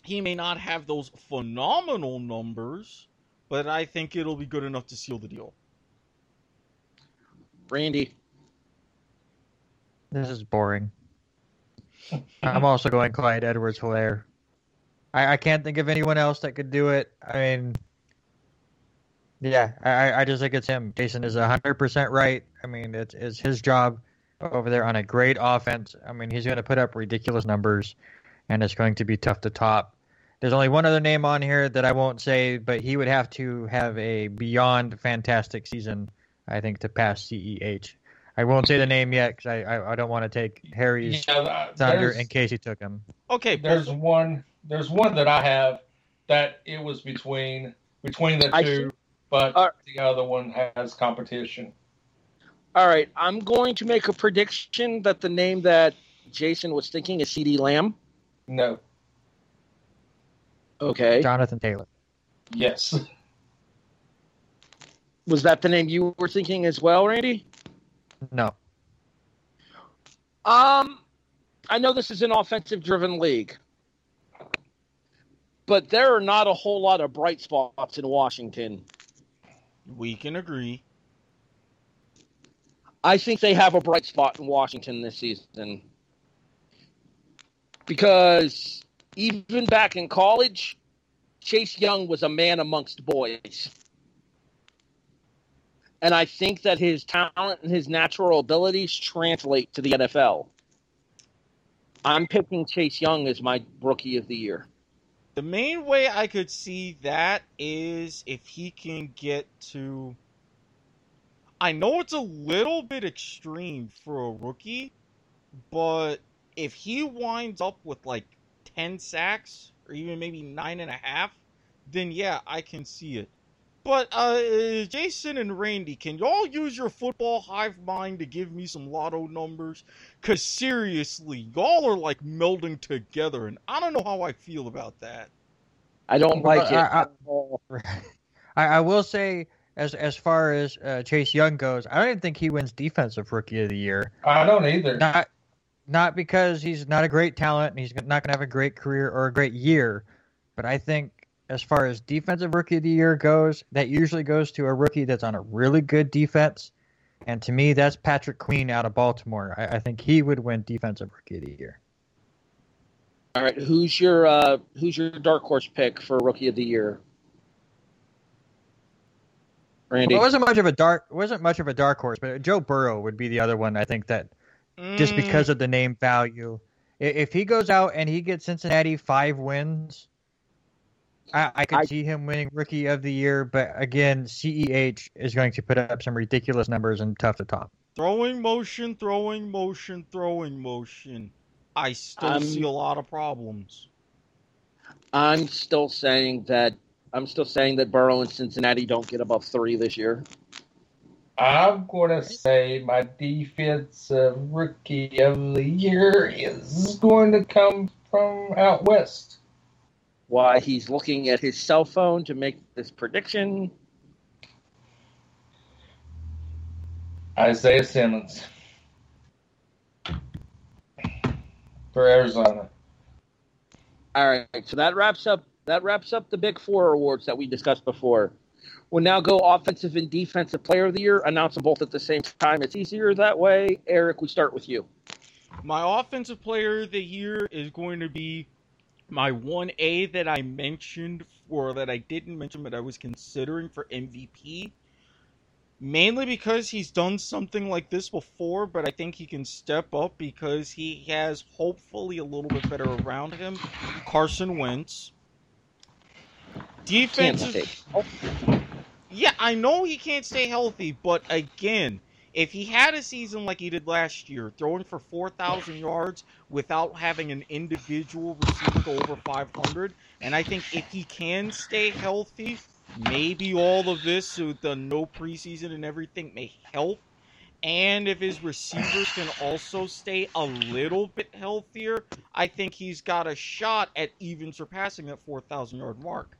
he may not have those phenomenal numbers, but I think it'll be good enough to seal the deal. Randy. This is boring. I'm also going Clyde Edwards Helaire. I, I can't think of anyone else that could do it. I mean, yeah, I, I just think it's him. Jason is 100% right. I mean, it's, it's his job over there on a great offense. I mean, he's going to put up ridiculous numbers, and it's going to be tough to top. There's only one other name on here that I won't say, but he would have to have a beyond fantastic season, I think, to pass CEH. I won't say the name yet because I, I, I don't want to take Harry's Yeah, uh, thunder in case he took him. Okay, There's one. There's one that I have that it was between between the I two, but All right. the other one has competition. All right, I'm going to make a prediction that the name that Jason was thinking is CeeDee Lamb. No. Okay. Jonathan Taylor. Yes. Was that the name you were thinking as well, Randy? No. Um, I know this is an offensive driven league, but there are not a whole lot of bright spots in Washington. we can agree. I think they have a bright spot in Washington this season because even back in college, Chase Young was a man amongst boys. And I think that his talent and his natural abilities translate to the NFL. I'm picking Chase Young as my rookie of the year. The main way I could see that is if he can get to. I know it's a little bit extreme for a rookie, but if he winds up with like 10 sacks or even maybe nine and a half, then yeah, I can see it. But uh, Jason and Randy, can y'all use your football hive mind to give me some lotto numbers? Cause seriously, y'all are like melding together, and I don't know how I feel about that. I don't Well, like it. I- I- at all. I, I will say, as as far as uh, Chase Young goes, I don't even think he wins Defensive Rookie of the Year. I don't either. Not not because he's not a great talent and he's not going to have a great career or a great year, but I think as far as Defensive Rookie of the Year goes, that usually goes to a rookie that's on a really good defense. And to me, that's Patrick Queen out of Baltimore. I, I think he would win Defensive Rookie of the Year. All right, who's your uh, who's your dark horse pick for rookie of the year? Randy. Well, it wasn't much of a dark wasn't much of a dark horse, but Joe Burrow would be the other one. I think that just Mm, because of the name value. If he goes out and he gets Cincinnati five wins, I, I could I- see him winning Rookie of the Year, but again, CEH is going to put up some ridiculous numbers and tough to top. Throwing motion, throwing motion, throwing motion. I still Um, see a lot of problems. I'm still saying that I'm still saying that Burrow and Cincinnati don't get above three this year. I'm going to say my defensive rookie of the year is going to come from out west. Why he's looking at his cell phone to make this prediction. Isaiah Simmons for Arizona. All right, so that wraps up that wraps up the big four awards that we discussed before. We'll now go offensive and defensive player of the year. Announce them both at the same time. It's easier that way. Erik, we start with you. My offensive player of the year is going to be my 1A that I mentioned, for that I didn't mention, but I was considering for MVP. Mainly because he's done something like this before, but I think he can step up because he has hopefully a little bit better around him. Carson Wentz. Can't Defensive. Oh, yeah, I know he can't stay healthy, but again, if he had a season like he did last year, throwing for 4,000 yards without having an individual receiver go over 500, and I think if he can stay healthy, maybe all of this with the no preseason and everything may help. And if his receivers can also stay a little bit healthier, I think he's got a shot at even surpassing that 4,000 yard mark.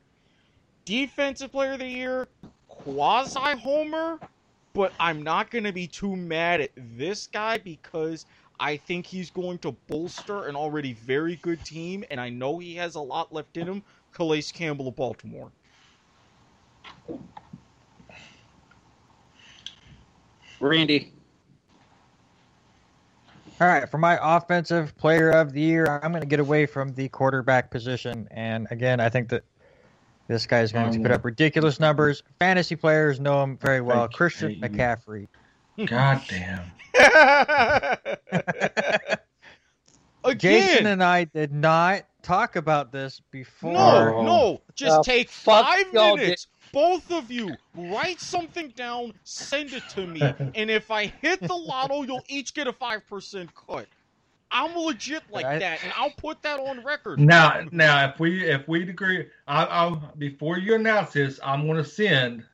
Defensive player of the year, quasi homer, but I'm not going to be too mad at this guy because I think he's going to bolster an already very good team, and I know he has a lot left in him. Calais Campbell of Baltimore. Randy. All right, for my offensive player of the year, I'm going to get away from the quarterback position. And again, I think that this guy is going to put up ridiculous numbers. Fantasy players know him very well. Christian. McCaffrey. God damn. Again, Jason and I did not talk about this before. no, no, just Uh, take five y'all minutes. Both of you write something down, send it to me, and if I hit the lotto, you'll each get a five percent cut. I'm legit like I- that, and I'll put that on record. Now, now, if we if we agree, I, I'll before you announce this, I'm going to send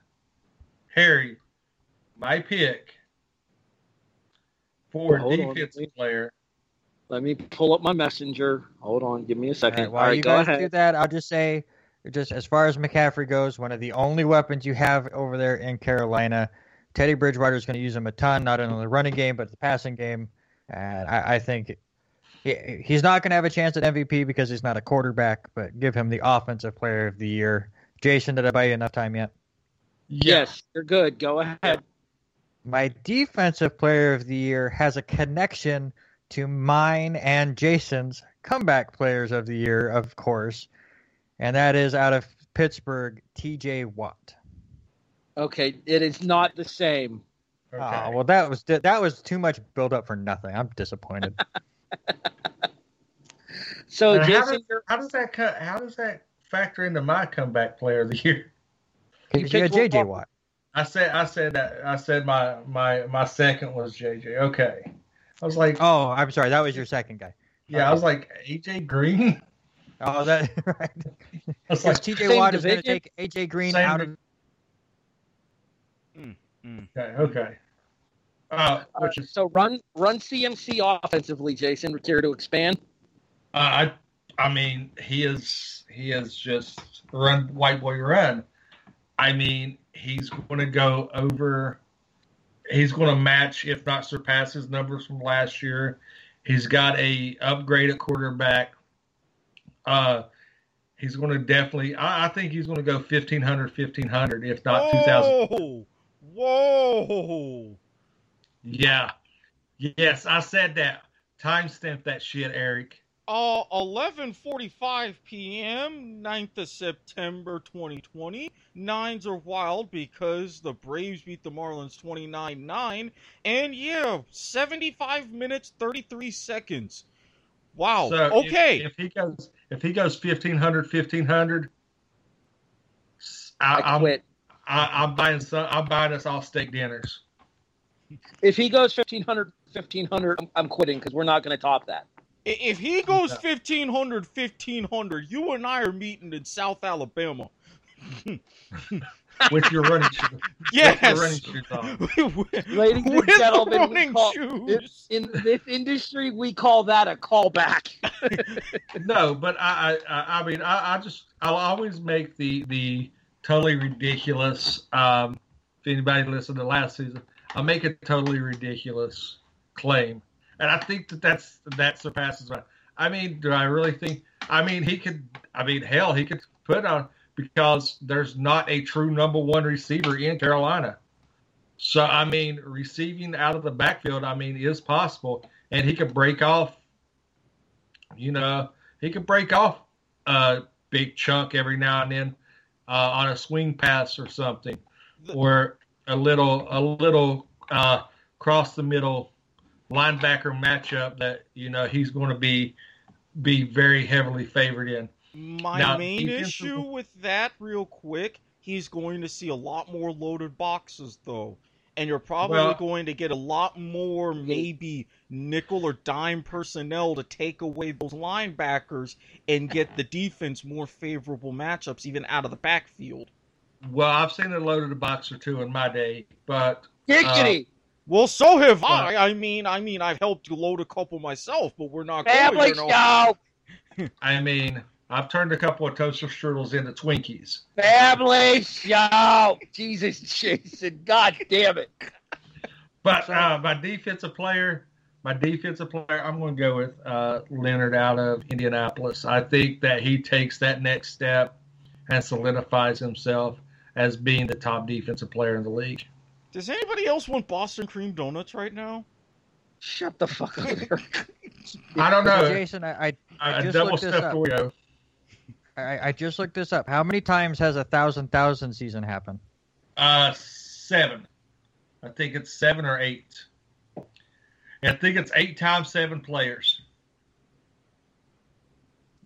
Harry my pick for Hold on, defensive player. Let me pull up my messenger. Hold on, give me a second. right, while right, you go guys do that, I'll just say, just as far as McCaffrey goes, one of the only weapons you have over there in Carolina. Teddy Bridgewater is going to use him a ton, not only in the running game but the passing game. And I, I think he, he's not going to have a chance at MVP because he's not a quarterback. But give him the offensive player of the year. Jason, did I buy you enough time yet? Yes, you're good. Go ahead. My defensive player of the year has a connection to mine and Jason's comeback players of the year, of course, and that is out of Pittsburgh, T.J. Watt. Okay, it is not the same. Okay. Oh, well, that was that was too much build up for nothing. I'm disappointed. So, And how, does, how does that cut? How does that factor into my comeback player of the year? Because you had J.J. Watt. Watt. I said I said that I said my my my second was JJ. Okay, I was like, Oh, I'm sorry, that was your second guy. yeah, I was like AJ Green. Oh, that right. I was like, T.J. Same Watt is going to take A.J. Green Same out di- of. Mm, mm. okay, okay. Uh, uh, which is so run run CMC offensively, Jason. Care to expand? uh, I I mean he is he is just run white boy run. I mean he's going to go over. He's going to match, if not surpass, his numbers from last year. He's got a upgrade at quarterback. Uh, he's going to definitely. I, I think he's going to go 1500, 1500, if not 2000. Whoa! Whoa! Yeah. Yes, I said that. Timestamp that shit, Erik. Uh, 11:45 p.m., 9th of September 2020. Nines are wild because the Braves beat the Marlins 29-9, and yeah, 75 minutes 33 seconds. Wow. So okay. If, he goes if he goes 1500, 1500, I, I I'm, quit. I, I'm buying some. I'm buying us all steak dinners. If he goes 1500, 1500, I'm, I'm quitting because we're not going to top that. If he goes No. 1500, 1500, you and I are meeting in South Alabama. with your running shoes. Yes. With your running shoes on. Ladies and With gentlemen, running call- shoes. In this industry, we call that a callback. No, but I, I, I I mean, I, I just, I'll always make the the totally ridiculous. Um, if anybody listened to last season, I make a totally ridiculous claim, and I think that that's that surpasses my. I mean, do I really think? I mean, he could. I mean, hell, he could put on because there's not a true number one receiver in Carolina. So I mean, receiving out of the backfield, I mean, is possible, and he could break off. You know, he could break off a big chunk every now and then uh, on a swing pass or something, The- or a little a little uh, cross the middle linebacker matchup that you know he's going to be be very heavily favored in. My Now, main issue with that, real quick, he's going to see a lot more loaded boxes, though. And you're probably Well- going to get a lot more, maybe, nickel or dime personnel to take away those linebackers and get the defense more favorable matchups, even out of the backfield. Well, I've seen a loaded a box or two in my day, but Giggity! Well, so have I. I mean, I mean, I've helped to load a couple myself, but we're not Family going there. show! I mean, I've turned a couple of toaster strudels into Twinkies. Family show! Jesus, Jason, god damn it. But uh, my defensive player, my defensive player, I'm going to go with uh, Leonard out of Indianapolis. I think that he takes that next step and solidifies himself as being the top defensive player in the league. Does anybody else want Boston cream donuts right now? Shut the fuck up, Erik. I don't know. Jason, I, I, I A just looked this step up. Oreo. I, I just looked this up. How many times has a thousand thousand season happened? Uh, seven. I think it's seven or eight. I think it's eight times seven players.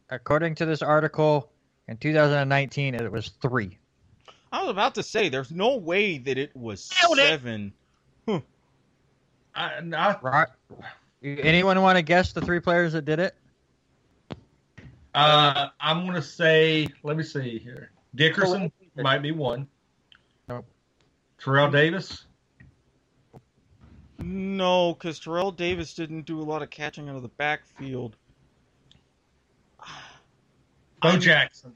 According to this article, in 2019, it was three. I was about to say, there's no way that it was Nailed it. seven. I, I, Right? Anyone want to guess the three players that did it? uh, I'm going to say, let me see here. Dickerson might be one. Nope. Terrell Davis. No, because Terrell Davis didn't do a lot of catching out of the backfield. Bo I'm- Jackson.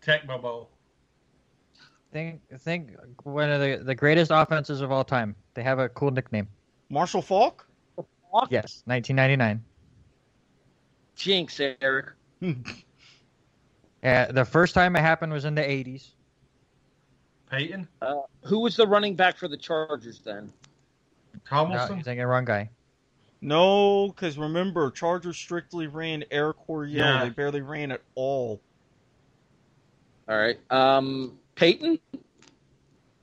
Tech Bowl. Think, think one of the, the greatest offenses of all time. They have a cool nickname. Marshall Faulk? Yes, 1999. Jinx, Erik. Uh, the first time it happened was in the 80s. Peyton. Uh, who was the running back for the Chargers then? No, Tomlinson. you're thinking the wrong guy. No, because remember, Chargers strictly ran Air Coryell. Yeah. They barely ran at all. All right. Um, Peyton?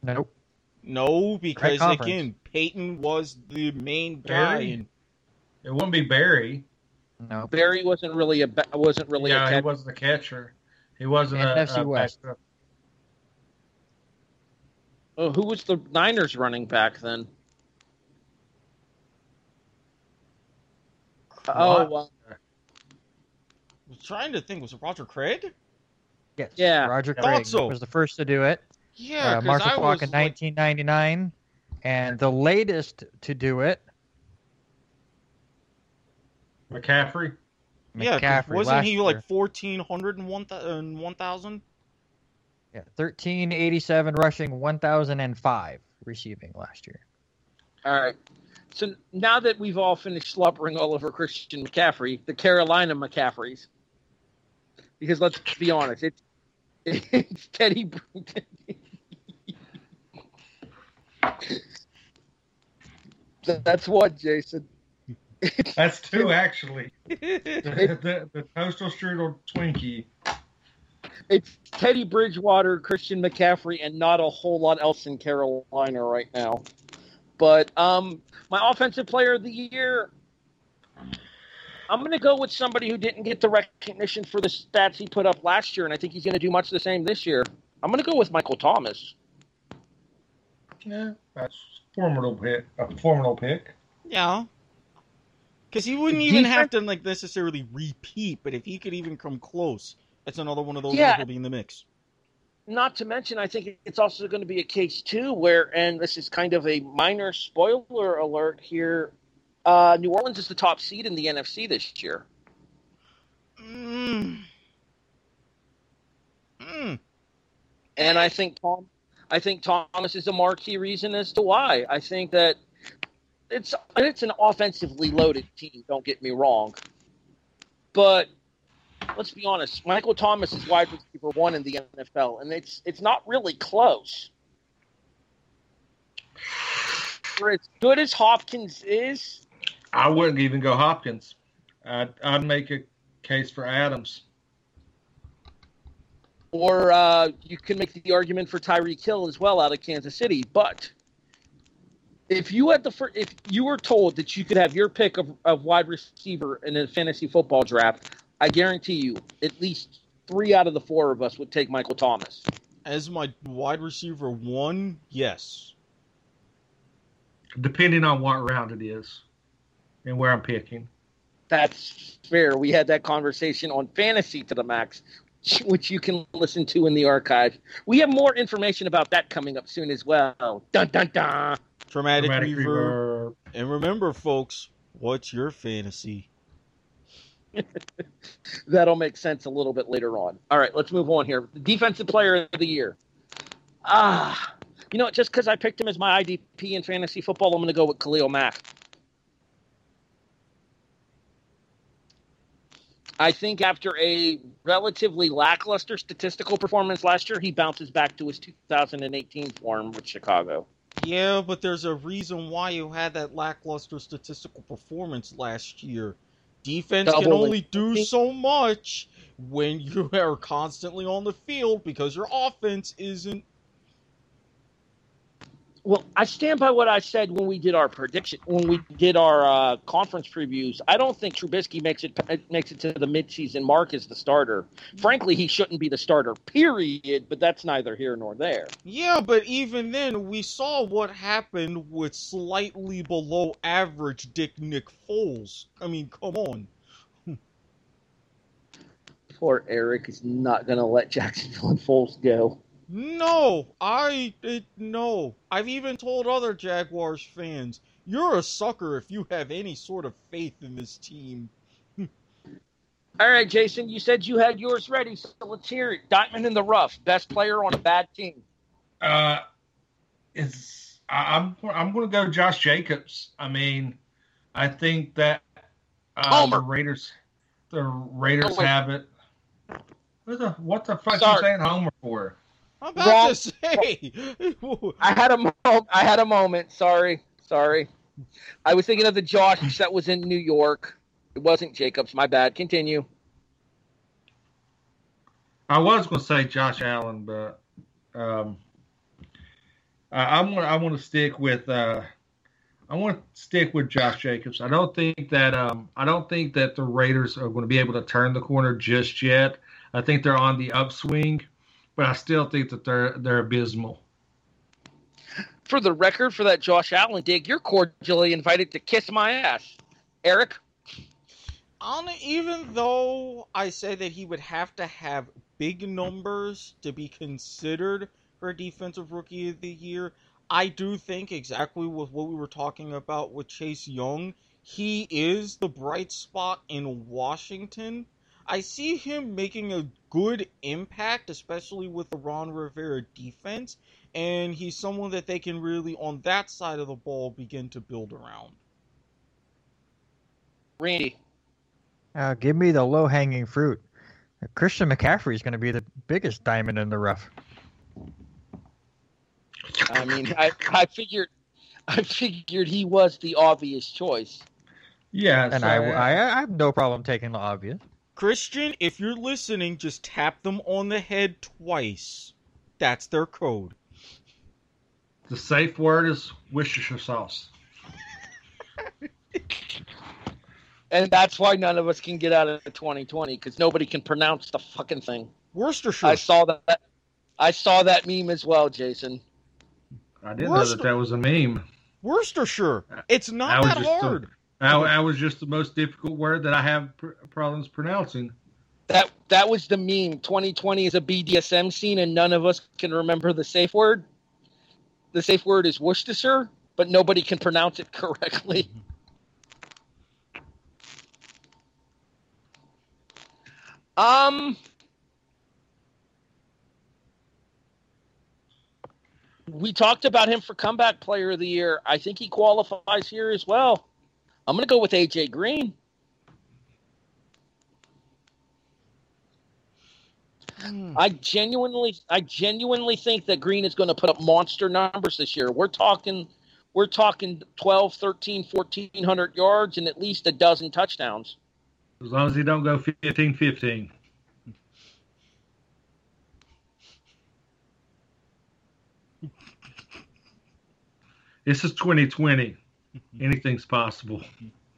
Nope. No, because again, Peyton was the main guy. Barry? And it wouldn't be Barry. No, Barry wasn't really a ba- wasn't really yeah, a he wasn't a catcher. He wasn't a, NFC a West. backup. Oh, who was the Niners running back then? Oh, well, I was trying to think, was it Roger Craig? Yes. Yeah. Roger Craig so. was the first to do it. Yeah, uh, 'cause Marshall I Faulk in like- 1999. And the latest to do it, McCaffrey. Yeah, 'cause McCaffrey. wasn't last he year. like fourteen hundred and one and one thousand? Yeah, 1387 rushing, 1005 receiving last year. all right. So now that we've all finished slobbering all over Christian McCaffrey, the Carolina McCaffreys, because let's be honest, it's it's Teddy. That's one, Jason. That's two actually. the, the, the toaster strudel Twinkie. It's Teddy Bridgewater, Christian McCaffrey, and not a whole lot else in Carolina right now. But um, my offensive player of the year, I'm going to go with somebody who didn't get the recognition for the stats he put up last year, and I think he's going to do much the same this year. I'm going to go with Michael Thomas. Yeah, that's formidable pick. A formidable pick. Yeah. Because he wouldn't even have to like necessarily repeat, but if he could even come close, that's another one of those Yeah. that will be in the mix. Not to mention, I think it's also going to be a case too where, and this is kind of a minor spoiler alert here. Uh, New Orleans is the top seed in the NFC this year. Mm. Mm. And I think Tom, I think Thomas is a marquee reason as to why. I think that it's it's an offensively loaded team. Don't get me wrong, but let's be honest. Michael Thomas is wide receiver one in the NFL, and it's it's not really close. For as good as Hopkins is, I wouldn't even go Hopkins. I'd, I'd make a case for Adams. or uh, you can make the argument for Tyreek Hill as well out of Kansas City. But if you had the fir- if you were told that you could have your pick of, of wide receiver in a fantasy football draft, I guarantee you at least three out of the four of us would take Michael Thomas. As my wide receiver one, yes. depending on what round it is and where I'm picking. That's fair. We had that conversation on Fantasy to the Max, which you can listen to in the archive. We have more information about that coming up soon as well. Dun dun dun. Traumatic, Dramatic reverb. reverb. And remember, folks, what's your fantasy? That'll make sense a little bit later on. All right, let's move on here. The defensive player of the year. Ah, you know, what, just because I picked him as my IDP in fantasy football, I'm going to go with Khalil Mack. I think after a relatively lackluster statistical performance last year, he bounces back to his 2018 form with Chicago. Yeah, but there's a reason why you had that lackluster statistical performance last year. Defense can Double only do so much when you are constantly on the field because your offense isn't. Well, I stand by what I said when we did our prediction, when we did our uh, conference previews. I don't think Trubisky makes it makes it to the midseason mark as the starter. Frankly, he shouldn't be the starter. Period. But that's neither here nor there. Yeah, but even then, we saw what happened with slightly below average Dick Nick Foles. I mean, come on. Poor Erik is not going to let Jacksonville and Foles go. No, I it, no. I've even told other Jaguars fans, you're a sucker if you have any sort of faith in this team. All right, Jason, you said you had yours ready, so let's hear it. Diamond in the rough, best player on a bad team. Uh, it's I- I'm I'm going to go Josh Jacobs. I mean, I think that uh, the Raiders the Raiders Homer. have it. What the what the fuck Sorry. you saying Homer for? I'm about Wrong. to say. I had a mo- I had a moment. Sorry, sorry. I was thinking of the Josh that was in New York. It wasn't Jacobs. My bad. Continue. I was going to say Josh Allen, but um, I, I'm gonna I want to stick with uh, I want to stick with Josh Jacobs. I don't think that um, I don't think that the Raiders are going to be able to turn the corner just yet. I think they're on the upswing, but I still think that they're they're abysmal. For the record, for that Josh Allen dig, you're cordially invited to kiss my ass, Erik. On even though I say that he would have to have big numbers to be considered for defensive rookie of the year, I do think exactly with what we were talking about with Chase Young, he is the bright spot in Washington. I see him making a good impact, especially with the Ron Rivera defense, and he's someone that they can really, on that side of the ball, begin to build around. Randy. Uh, give me the low hanging fruit. Christian McCaffrey is going to be the biggest diamond in the rough. I mean, I, I figured, I figured he was the obvious choice. Yeah, And so- I, I, I have no problem taking the obvious. Christian, if you're listening, just tap them on the head twice. That's their code. the safe word is Worcestershire sauce. And that's why none of us can get out of 2020 because nobody can pronounce the fucking thing. Worcestershire. I saw that. I saw that meme as well, Jason. I didn't know that that was a meme. Worcestershire. It's I not was that just a- hard. I, was just the most difficult word that I have pr- problems pronouncing. That that was the meme. 2020 is a BDSM scene, and none of us can remember the safe word. The safe word is Worcestershire, but nobody can pronounce it correctly. Um, we talked about him for comeback player of the year. I think he qualifies here as well. I'm going to go with AJ Green. Hmm. I genuinely, I genuinely think that Green is going to put up monster numbers this year. We're talking, we're talking 12, 13, 1400 yards and at least a dozen touchdowns. As long as he don't go 15-15. This is 2020. Anything's possible.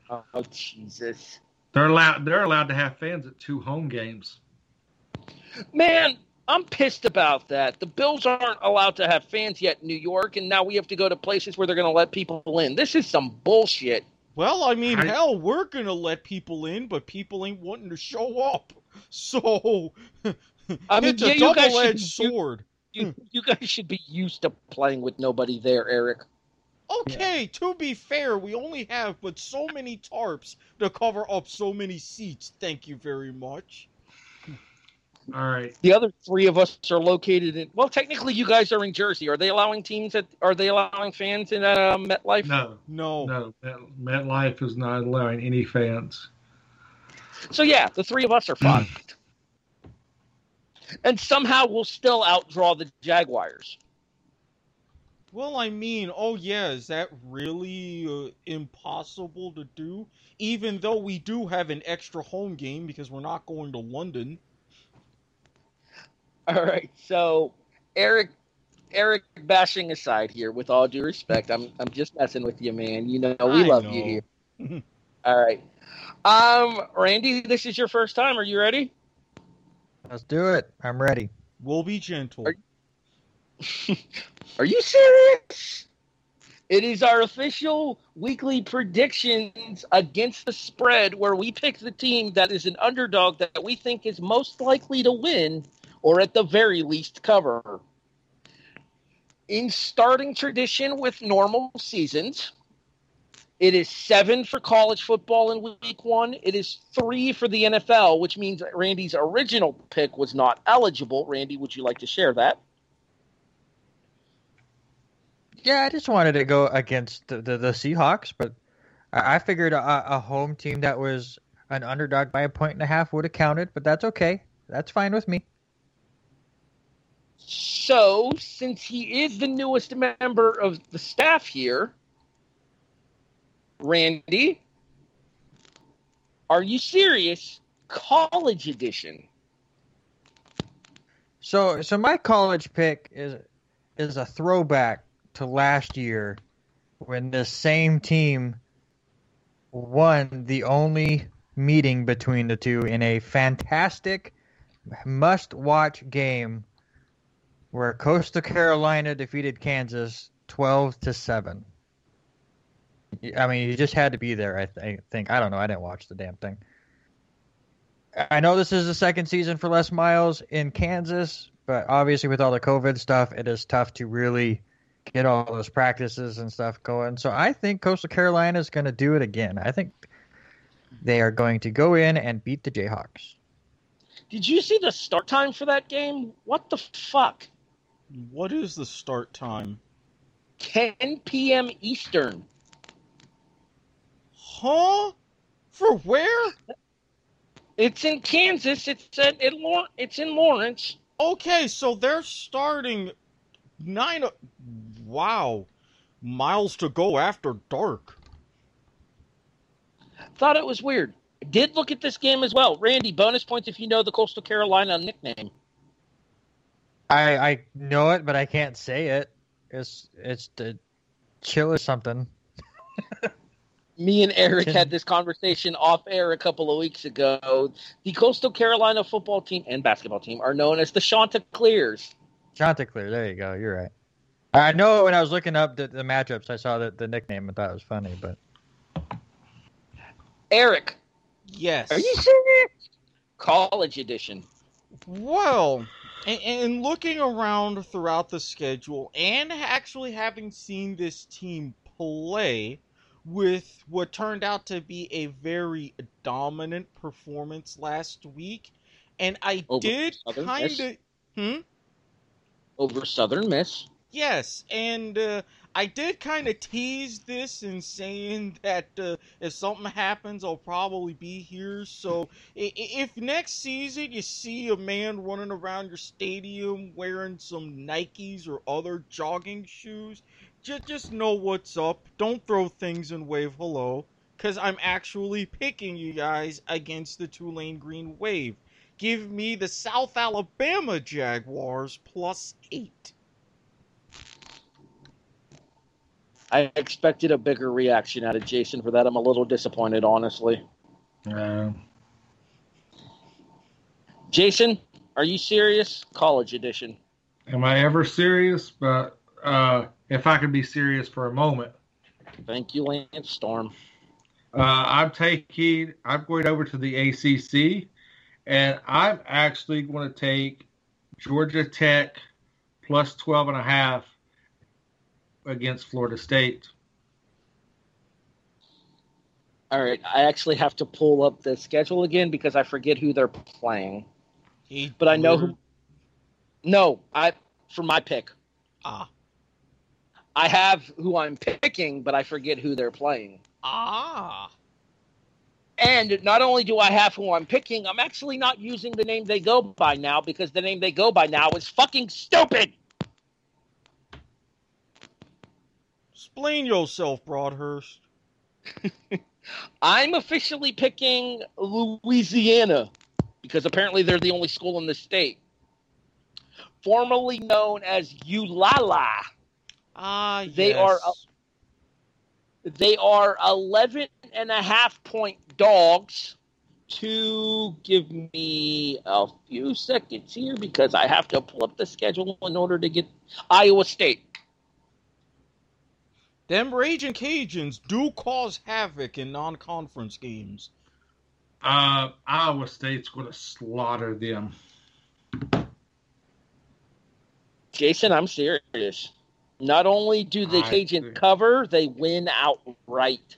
Oh Jesus, They're allowed. They're allowed to have fans at two home games. man, I'm pissed about that. The Bills aren't allowed to have fans yet in New York, and now we have to go to places where they're going to let people in. This is some bullshit. Well, I mean, I- hell, we're gonna let people in, but people ain't wanting to show up. So I mean, it's yeah, a you guys double-edged should- you- sword. You, you guys should be used to playing with nobody there, Erik. Okay, to be fair, we only have but so many tarps to cover up so many seats. Thank you very much. All right. The other three of us are located in. Well, technically, you guys are in Jersey. Are they allowing teams at? Are they allowing fans in uh, MetLife? No, No. no. Met, MetLife is not allowing any fans. So yeah, the three of us are fucked. And somehow we'll still outdraw the Jaguars. Well, I mean, oh yeah, is that really uh, impossible to do? Even though we do have an extra home game because we're not going to London. All right, so Erik, Erik bashing aside here. With all due respect, I'm I'm just messing with you, man. You know we I love know. you here. all right, um, Randy, this is your first time. Are you ready? Let's do it. I'm ready. We'll be gentle. Are- Are you serious? It is our official weekly predictions against the spread where we pick the team that is an underdog that we think is most likely to win or at the very least cover. In starting tradition with normal seasons, it is seven for college football in week one. It is three for the NFL, which means Randy's original pick was not eligible. Randy, would you like to share that? Yeah, I just wanted to go against the, the, the Seahawks, but I, I figured a, a home team that was an underdog by a point and a half would have counted, but that's okay. That's fine with me. So, since he is the newest member of the staff here, Randy, are you serious? College edition. So, so my college pick is is a throwback to last year when this same team won the only meeting between the two in a fantastic must-watch game where Coastal Carolina defeated Kansas 12 to 7. I mean, you just had to be there, I th- think. I don't know. I didn't watch the damn thing. I know this is the second season for Les Miles in Kansas, but obviously with all the COVID stuff, it is tough to really get all those practices and stuff going. So I think Coastal Carolina is going to do it again. I think they are going to go in and beat the Jayhawks. Did you see the start time for that game? What the fuck? What is the start time? 10 p.m. Eastern. Huh? For where? It's in Kansas. It's at it, Lawr- It's in Lawrence. Okay, so they're starting nine. O- Wow, miles to go after dark. Thought it was weird. Did look at this game as well. Randy, bonus points if you know the Coastal Carolina nickname. I I know it, but I can't say it. It's it's the chill or something. me and Erik had this conversation off air a couple of weeks ago. The Coastal Carolina football team and basketball team are known as the Chanticleers. Chanticleer. There you go. You're right. I know when I was looking up the, the matchups, I saw the, the nickname and thought it was funny, but Erik, Yes. are you serious? College edition. Well, and, and looking around throughout the schedule and actually having seen this team play with what turned out to be a very dominant performance last week, and I Over did kind of. Hmm? over Southern Miss. Yes, and uh, I did kind of tease this in saying that uh, if something happens, I'll probably be here. So if next season you see a man running around your stadium wearing some Nikes or other jogging shoes, just just know what's up. Don't throw things and wave hello, because I'm actually picking you guys against the Tulane Green Wave. Give me the South Alabama Jaguars plus eight. I expected a bigger reaction out of Jason for that. I'm a little disappointed, honestly. Uh, Jason, are you serious? College edition. am I ever serious? But uh, if I could be serious for a moment, Thank you, Lance Storm. uh, I'm taking. I'm going over to the ACC, and I'm actually going to take Georgia Tech plus 12 and a half against Florida State. All right, I actually have to pull up the schedule again because I forget who they're playing. He But I know who. No, I for my pick. Ah. I have who I'm picking, but I forget who they're playing. Ah. And not only do I have who I'm picking, I'm actually not using the name they go by now because the name they go by now is fucking stupid. Explain yourself, Broadhurst. I'm officially picking Louisiana because apparently they're the only school in the state. Formerly known as ULALA. Ah, They yes. are They are 11 and a half point dogs to give me a few seconds here because I have to pull up the schedule in order to get Iowa State. Them Raging Cajuns do cause havoc in non-conference games. Uh, Iowa State's going to slaughter them. Jason, I'm serious. Not only do the I Cajuns see. cover, they win outright.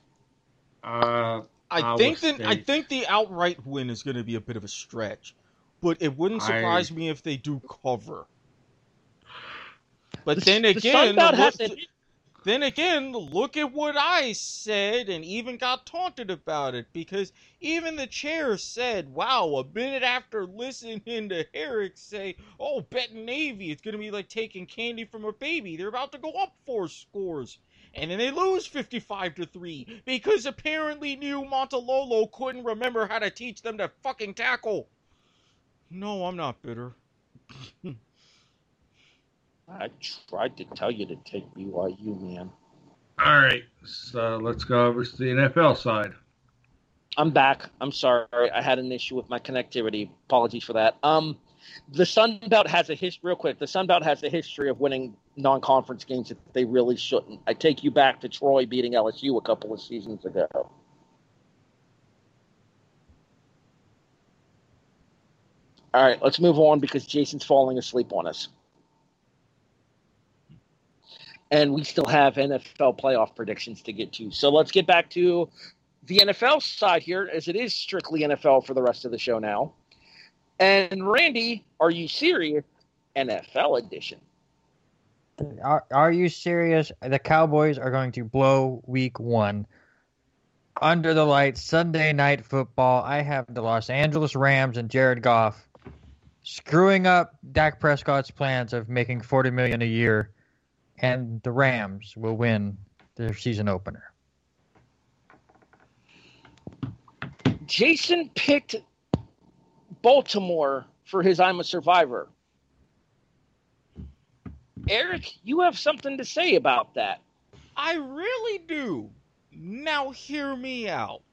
Uh, I Iowa think that I think the outright win is going to be a bit of a stretch, but it wouldn't I- surprise me if they do cover. But The- then the again, Sun Belt look- hasn't- then again, look at what I said and even got taunted about it because even the chair said, wow, a minute after listening to Erik say, oh, betting Navy, it's going to be like taking candy from a baby. They're about to go up four scores. And then they lose 55 to 3 because apparently Niumatalolo couldn't remember how to teach them to fucking tackle. No, I'm not bitter. I tried to tell you to take BYU, man. all right, so let's go over to the NFL side. I'm back. I'm sorry. I had an issue with my connectivity. Apologies for that. Um, the Sun Belt has a history. Real quick, the Sun Belt has a history of winning non-conference games that they really shouldn't. I take you back to Troy beating LSU a couple of seasons ago. All right, let's move on because Jason's falling asleep on us. And we still have NFL playoff predictions to get to. So let's get back to the NFL side here, as it is strictly NFL for the rest of the show now. And Randy, are you serious? NFL edition. Are, are you serious? The Cowboys are going to blow week one. Under the lights, Sunday night football. I have the Los Angeles Rams and Jared Goff screwing up Dak Prescott's plans of making forty million a year, and the Rams will win their season opener. Jason picked Baltimore for his I'm a Survivor. Erik, you have something to say about that. I really do. Now hear me out.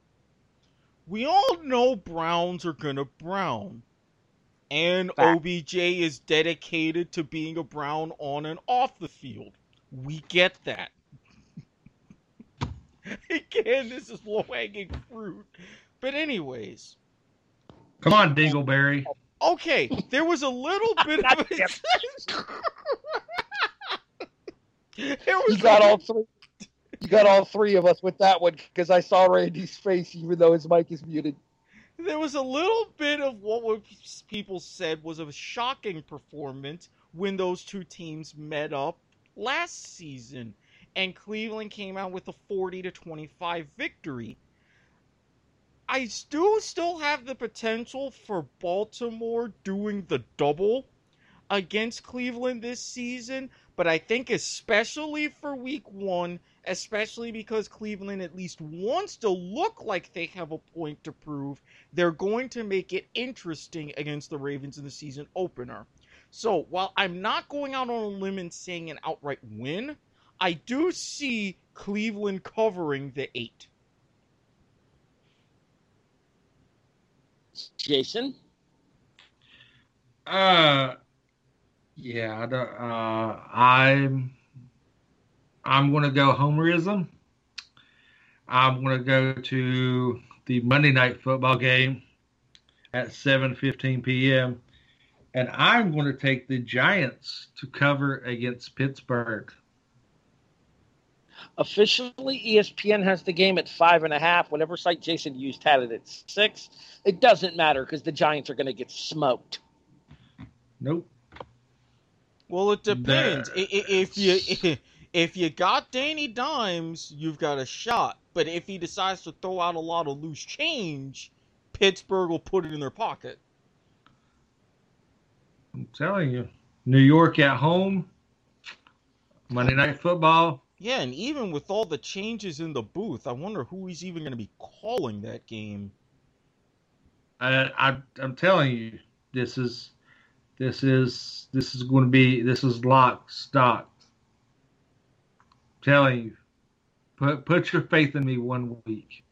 We all know Browns are gonna brown. And Fact. OBJ is dedicated to being a Brown on and off the field. We get that. Again, this is low hanging fruit. But, anyways, Come on, Dingleberry. okay, there was a little bit of a. there was You got a- all three. You got all three of us with that one because I saw Randy's face, even though his mic is muted. There was a little bit of what people said was a shocking performance when those two teams met up last season and Cleveland came out with a 40 to 25 victory. I do still have the potential for Baltimore doing the double against Cleveland this season, but I think especially for week 1 especially because Cleveland at least wants to look like they have a point to prove, they're going to make it interesting against the Ravens in the season opener. So while I'm not going out on a limb and saying an outright win, I do see Cleveland covering the eight. Jason, Uh, yeah, I don't, uh, I'm I'm gonna go homerism. I'm gonna go to the Monday night football game at 7:15 p.m. and I'm going to take the Giants to cover against Pittsburgh. officially ESPN has the game at five and a half. Whatever site Jason used had it at six. It doesn't matter because the Giants are going to get smoked. Nope. Well, it depends. I- i- If you if you got Danny Dimes, you've got a shot. But if he decides to throw out a lot of loose change, Pittsburgh will put it in their pocket. I'm telling you, New York at home, Monday night football. Yeah, and even with all the changes in the booth, I wonder who he's even going to be calling that game. I, I I'm telling you, this is this is this is going to be this is lock stock. Telling you, put put your faith in me one week.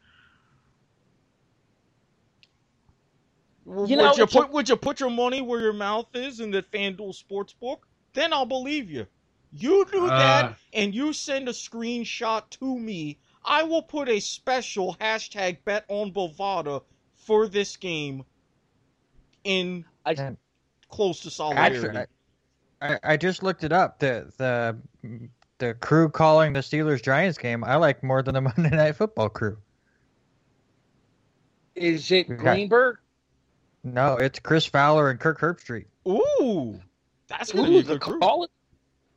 You would know, you it's a- put would you put your money where your mouth is in the FanDuel Sportsbook? Then I'll believe you. You do that, Uh, and you send a screenshot to me. I will put a special hashtag bet on Bovada for this game in I- close to solidarity. Actually, I, I just looked it up. The the the crew calling the Steelers Giants game I like more than the Monday Night Football crew. Is it Okay. Greenberg? No, it's Chris Fowler and Kirk Herbstreit. Ooh, that's gonna be Ooh, a the good college,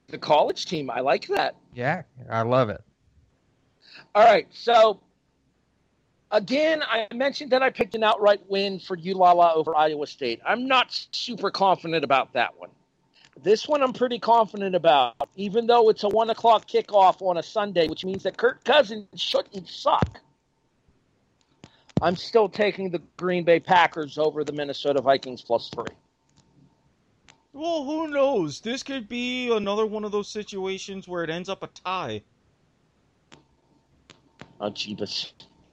the college team. I like that. Yeah, I love it. All right, so again, I mentioned that I picked an outright win for ULala over Iowa State. I'm not super confident about that one. This one I'm pretty confident about, even though it's a one o'clock kickoff on a Sunday, which means that Kirk Cousins shouldn't suck. I'm still taking the Green Bay Packers over the Minnesota Vikings plus three. Well, who knows? This could be another one of those situations where it ends up a tie. Oh, Jeebus.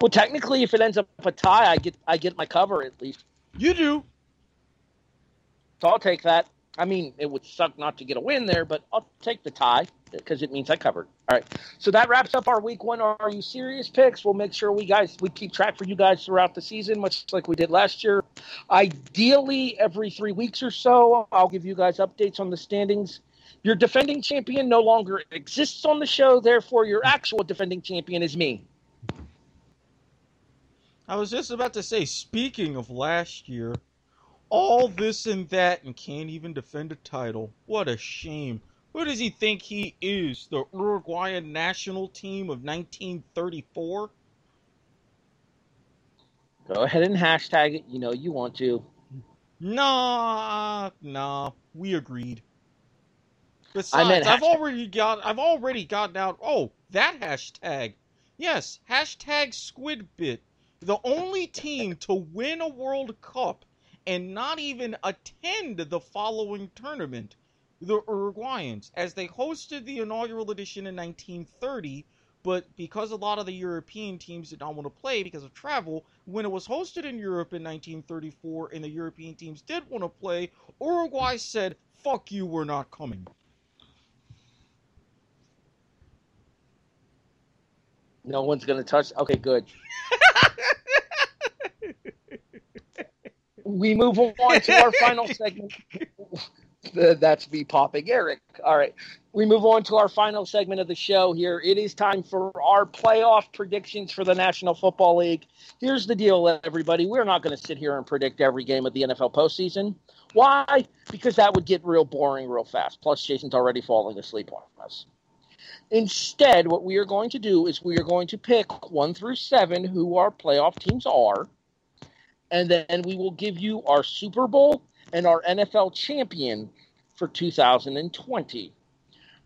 well, technically, if it ends up a tie, I get I get my cover at least. You do. So I'll take that. I mean, it would suck not to get a win there, but I'll take the tie because it means I covered. All right. So that wraps up our week one. Are you serious picks? We'll make sure we guys we keep track for you guys throughout the season, much like we did last year. Ideally, every three weeks or so, I'll give you guys updates on the standings. Your defending champion no longer exists on the show, therefore, your actual defending champion is me. I was just about to say, speaking of last year, all this and that and can't even defend a title. What a shame. Who does he think he is? The Uruguayan national team of 1934? Go ahead and hashtag it. You know you want to. Nah, nah, we agreed. Besides, I've hashtag. already got I've already gotten out oh, that hashtag. Yes, hashtag Squidbit. The only team to win a World Cup and not even attend the following tournament, the Uruguayans, as they hosted the inaugural edition in 1930, But because a lot of the European teams did not want to play because of travel, when it was hosted in Europe in 1934 and the European teams did want to play, Uruguay said, fuck you, we're not coming. No one's going to touch. Okay, good. we move on to our final segment. That's me popping Erik. All right. We move on to our final segment of the show here. It is time for our playoff predictions for the National Football League. Here's the deal, everybody. We're not going to sit here and predict every game of the NFL postseason. Why? Because that would get real boring real fast. Plus, Jason's already falling asleep on us. Instead, what we are going to do is we are going to pick one through seven who our playoff teams are, and then we will give you our Super Bowl and our NFL champion for 2020.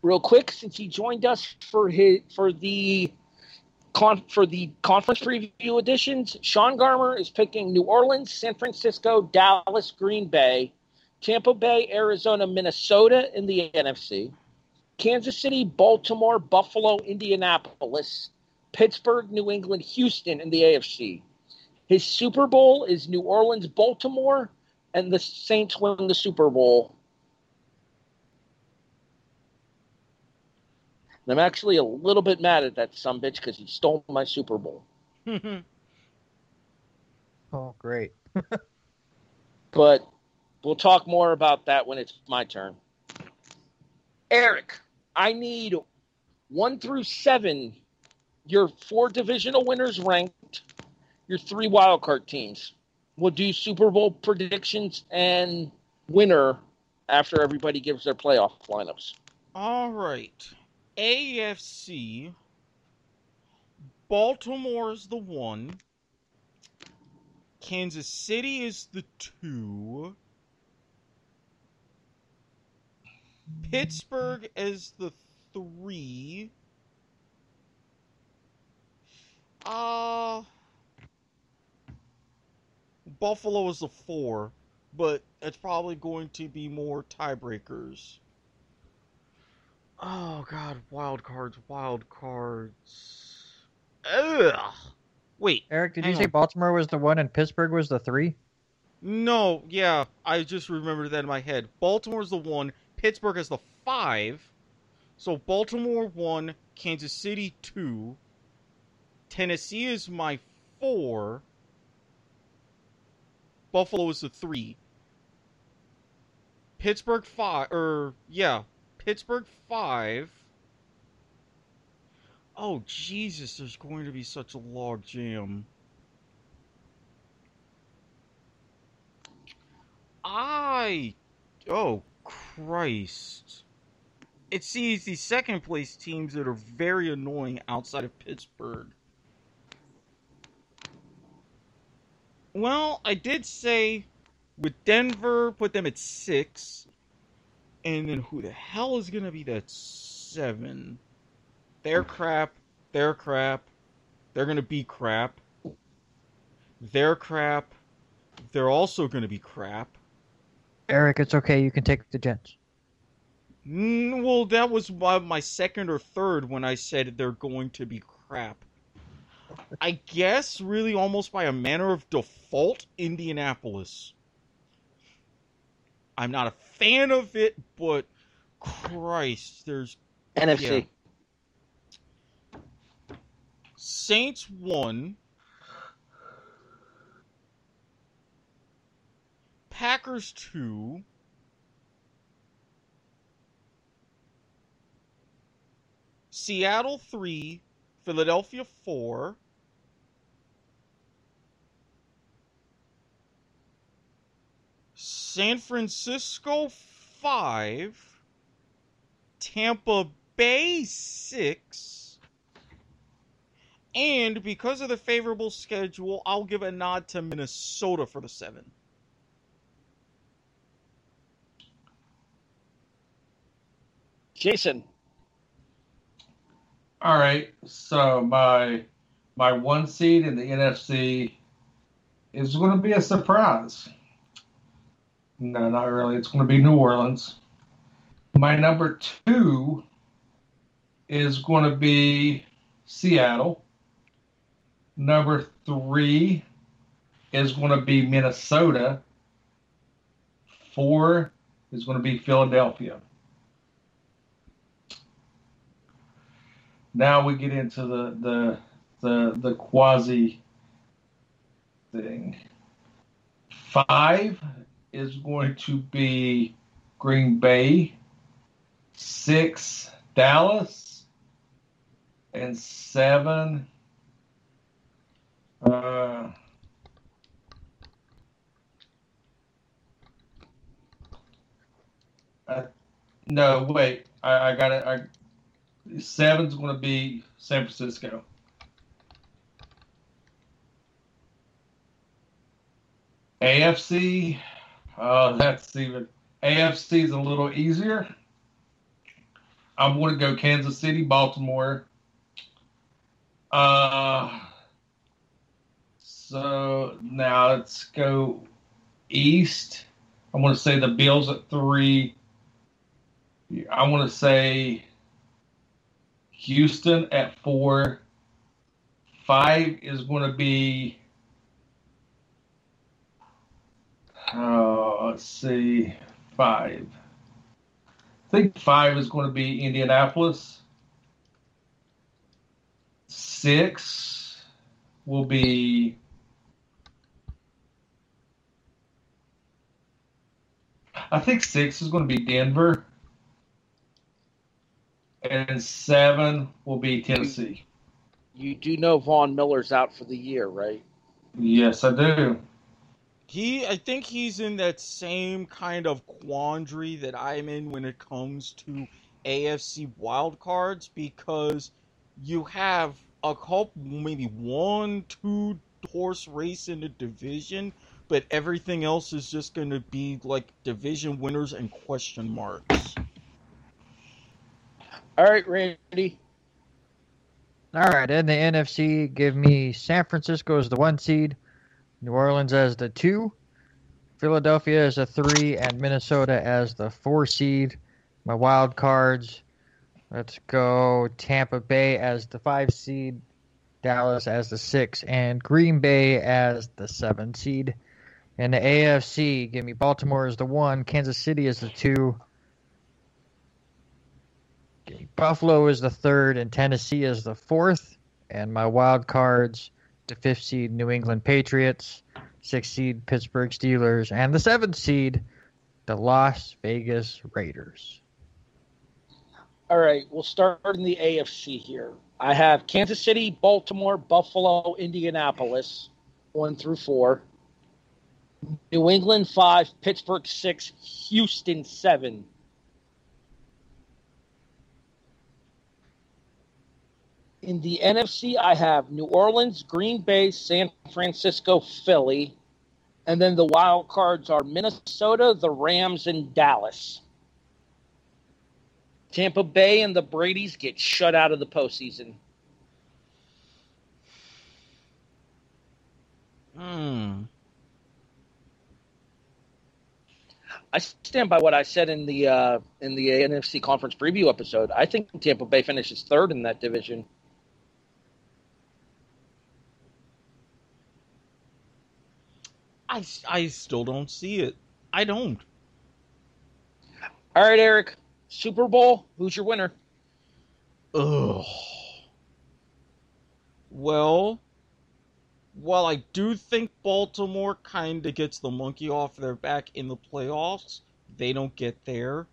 Real quick, since he joined us for his for the con, for the conference preview editions, Sean Garmer is picking New Orleans, San Francisco, Dallas, Green Bay, Tampa Bay, Arizona, Minnesota in the NFC. Kansas City, Baltimore, Buffalo, Indianapolis, Pittsburgh, New England, Houston in the AFC. His Super Bowl is New Orleans, Baltimore, and the Saints win the Super Bowl. And I'm actually a little bit mad at that some bitch because he stole my Super Bowl. Oh, great. But we'll talk more about that when it's my turn. Erik, I need one through seven, your four divisional winners ranked, your three wildcard teams. We'll do Super Bowl predictions and winner after everybody gives their playoff lineups. All right. AFC. Baltimore is the one. Kansas City is the two. Pittsburgh is the three. Uh Buffalo is the four, but it's probably going to be more tiebreakers. Oh god, wild cards, wild cards. Ugh. Wait. Erik, did hang you say. Baltimore was the one and Pittsburgh was the three? No, yeah, I just remembered that in my head. Baltimore's the one, Pittsburgh is the five. So Baltimore one, Kansas City two, Tennessee is my four, Buffalo is the three, Pittsburgh five, or yeah, Pittsburgh five. Oh Jesus, there's going to be such a log jam. I. Oh, Christ. It sees the second place teams that are very annoying outside of Pittsburgh. Well, I did say with Denver, put them at six. And then who the hell is going to be that seven? They're crap. They're crap. They're going to be crap. They're crap. They're also going to be crap. Erik, it's okay. You can take the Jets. Mm, well, that was my, my second or third when I said they're going to be crap. I guess, really, almost by a manner of default, Indianapolis. I'm not a fan of it, but Christ, there's NFC. Saints one. Packers two. Seattle three. Philadelphia four. San Francisco five. Tampa Bay six. And because of the favorable schedule, I'll give a nod to Minnesota for the seven. Jason, All right. So my my one seed in the NFC is going to be a surprise. No, not really. It's going to be New Orleans. My number two is going to be Seattle. Number three is going to be Minnesota. Four is going to be Philadelphia. Now we get into the the the, the quasi thing. Five is going to be Green Bay. Six, Dallas. And seven, uh, uh, no, wait. I, I got it. I, seven's going to be San Francisco. AFC, uh, that's even. AFC is a little easier. I'm going to go Kansas City, Baltimore. Uh, so now let's go east. I want to say the Bills at three. I want to say Houston at four. Five is going to be. Uh, let's see, five. I think five is going to be Indianapolis. Six will be I think six is going to be Denver. And seven will be Tennessee. You do know Von Miller's out for the year, right? Yes, I do. He, I think he's in that same kind of quandary that I'm in when it comes to AFC wildcards because you have a couple, maybe one, two horse race in the division, but everything else is just going to be like division winners and question marks. All right, Randy. All right, in the NFC, give me San Francisco as the one seed, New Orleans as the two, Philadelphia as a three, and Minnesota as the four seed. My wild cards. Let's go Tampa Bay as the five seed, Dallas as the six, and Green Bay as the seven seed. In the AFC, give me Baltimore as the one, Kansas City as the two, Buffalo is the third, and Tennessee is the fourth. And my wild cards, the fifth seed New England Patriots, sixth seed Pittsburgh Steelers, and the seventh seed the Las Vegas Raiders. All right, we'll start in the AFC here. I have Kansas City, Baltimore, Buffalo, Indianapolis, one through four. New England five, Pittsburgh six, Houston seven. In the NFC, I have New Orleans, Green Bay, San Francisco, Philly, and then the wild cards are Minnesota, the Rams, and Dallas. Tampa Bay and the Brady's get shut out of the postseason. Hmm. I stand by what I said in the uh, in the NFC conference preview episode. I think Tampa Bay finishes third in that division. I, I still don't see it. I don't. All right, Erik. Super Bowl. Who's your winner? Ugh. Well, while I do think Baltimore kind of gets the monkey off their back in the playoffs, they don't get there.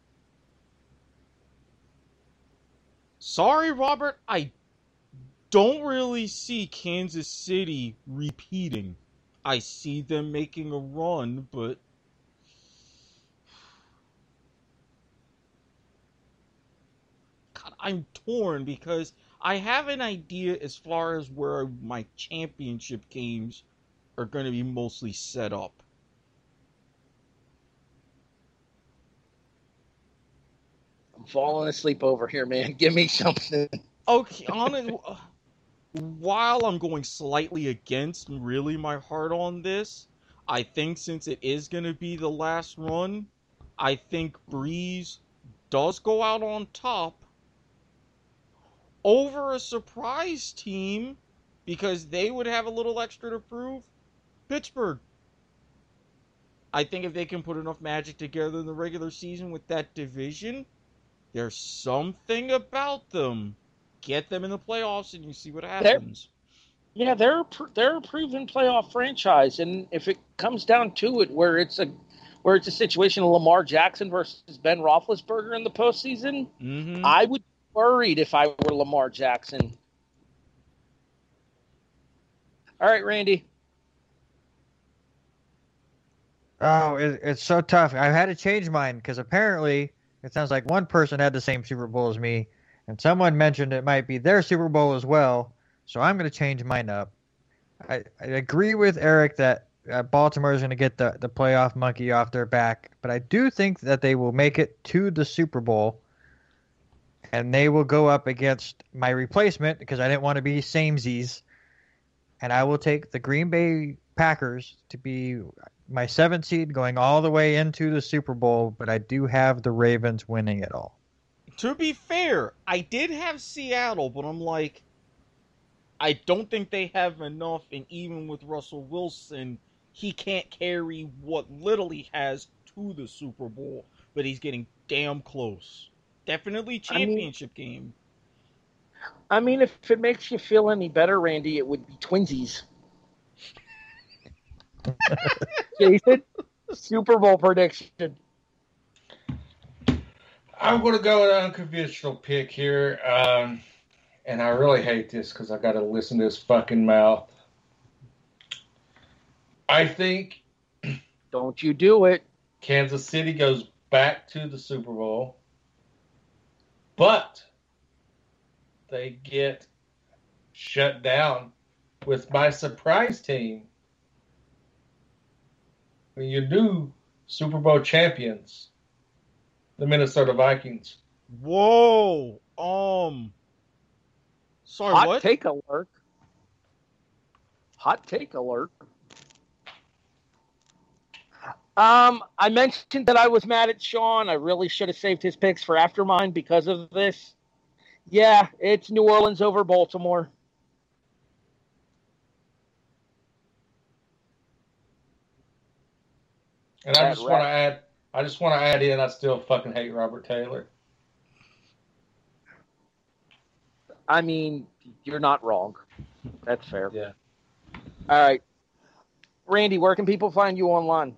Sorry, Robert, I don't really see Kansas City repeating. I see them making a run, but God, I'm torn because I have an idea as far as where my championship games are going to be mostly set up. I'm falling asleep over here, man. Give me something. Okay, on it, while I'm going slightly against really my heart on this, I think since it is going to be the last run, I think Brees does go out on top. over a surprise team because they would have a little extra to prove. Pittsburgh. I think if they can put enough magic together in the regular season with that division, there's something about them. Get them in the playoffs and you see what happens. Yeah, they're they're a proven playoff franchise, and if it comes down to it, where it's a where it's a situation of Lamar Jackson versus Ben Roethlisberger in the postseason, hmm I would be worried if I were Lamar Jackson. All right, Randy. Oh, it, it's so tough. I've had to change mine because apparently it sounds like one person had the same Super Bowl as me, and someone mentioned it might be their Super Bowl as well. So I'm going to change mine up. I, I agree with Erik that uh, Baltimore is going to get the, the playoff monkey off their back, but I do think that they will make it to the Super Bowl, and they will go up against my replacement because I didn't want to be samesies, and I will take the Green Bay Packers to be my seventh seed going all the way into the Super Bowl, but I do have the Ravens winning it all. To be fair, I did have Seattle, but I'm like, I don't think they have enough, and even with Russell Wilson, he can't carry what little he has to the Super Bowl, but he's getting damn close. Definitely I mean- championship game. I mean, if it makes you feel any better, Randy, it would be twinsies. Jason, Super Bowl prediction. I'm going to go with an unconventional pick here. Um, and I really hate this because I got to listen to his fucking mouth. I think Don't you do it. Kansas City goes back to the Super Bowl, but they get shut down with my surprise team. Your new Super Bowl champions, the Minnesota Vikings. Whoa! Um. Sorry, Hot what? take alert. Hot take alert. Um, I mentioned that I was mad at Sean. I really should have saved his picks for after mine because of this. Yeah, it's New Orleans over Baltimore. And I That just want to add, I just want to add in, I still fucking hate Robert Taylor. I mean, you're not wrong. That's fair. Yeah. All right. Randy, where can people find you online?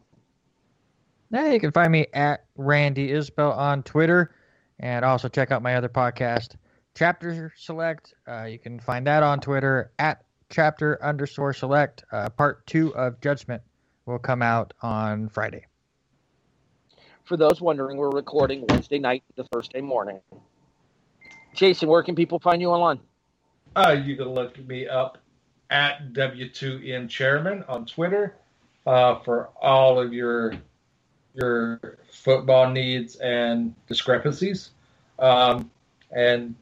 Now you can find me at Randy Isbelle on Twitter, and also check out my other podcast, Chapter Select. Uh, you can find that on Twitter at Chapter underscore Select. Uh, part two of Judgment will come out on Friday. For those wondering, we're recording Wednesday night to Thursday morning. Jason, where can people find you online? Uh, you can look me up at W2N Chairman on Twitter uh, for all of your your football needs and discrepancies, um, and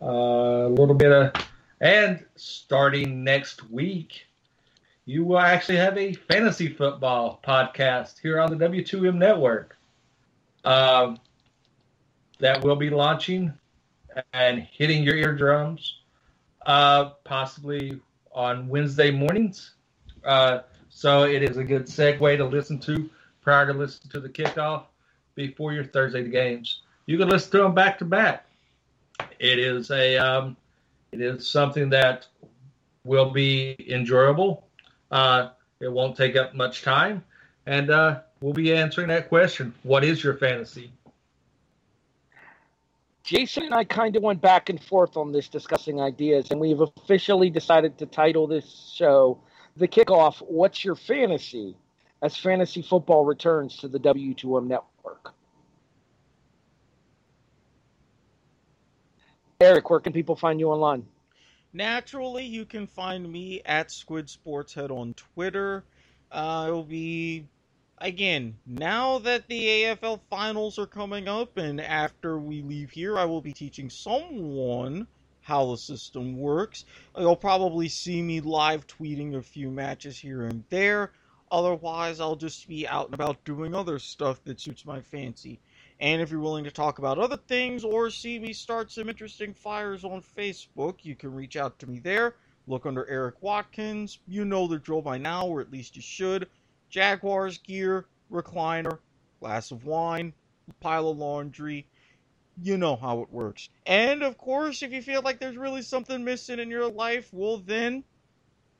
uh, a little bit of. And starting next week, you will actually have a fantasy football podcast here on the W2M network. Um, that will be launching and hitting your eardrums uh, possibly on Wednesday mornings. Uh, so it is a good segue to listen to prior to listen to the kickoff before your Thursday games. You can listen to them back to back. It is a um, it is something that will be enjoyable. Uh, it won't take up much time, and uh, we'll be answering that question: What is your fantasy? Jason and I kind of went back and forth on this discussing ideas, and we've officially decided to title this show The Kickoff What's Your Fantasy? as fantasy football returns to the W2M network. Erik, where can people find you online? Naturally, you can find me at Squid Sports Head on Twitter. Uh, it'll be again now that the AFL finals are coming up, and after we leave here, I will be teaching someone how the system works. You'll probably see me live tweeting a few matches here and there. Otherwise, I'll just be out and about doing other stuff that suits my fancy. And if you're willing to talk about other things or see me start some interesting fires on Facebook, you can reach out to me there. Look under Erik Watkins. You know the drill by now, or at least you should. Jaguars gear, recliner, glass of wine, pile of laundry. You know how it works. And of course, if you feel like there's really something missing in your life, well then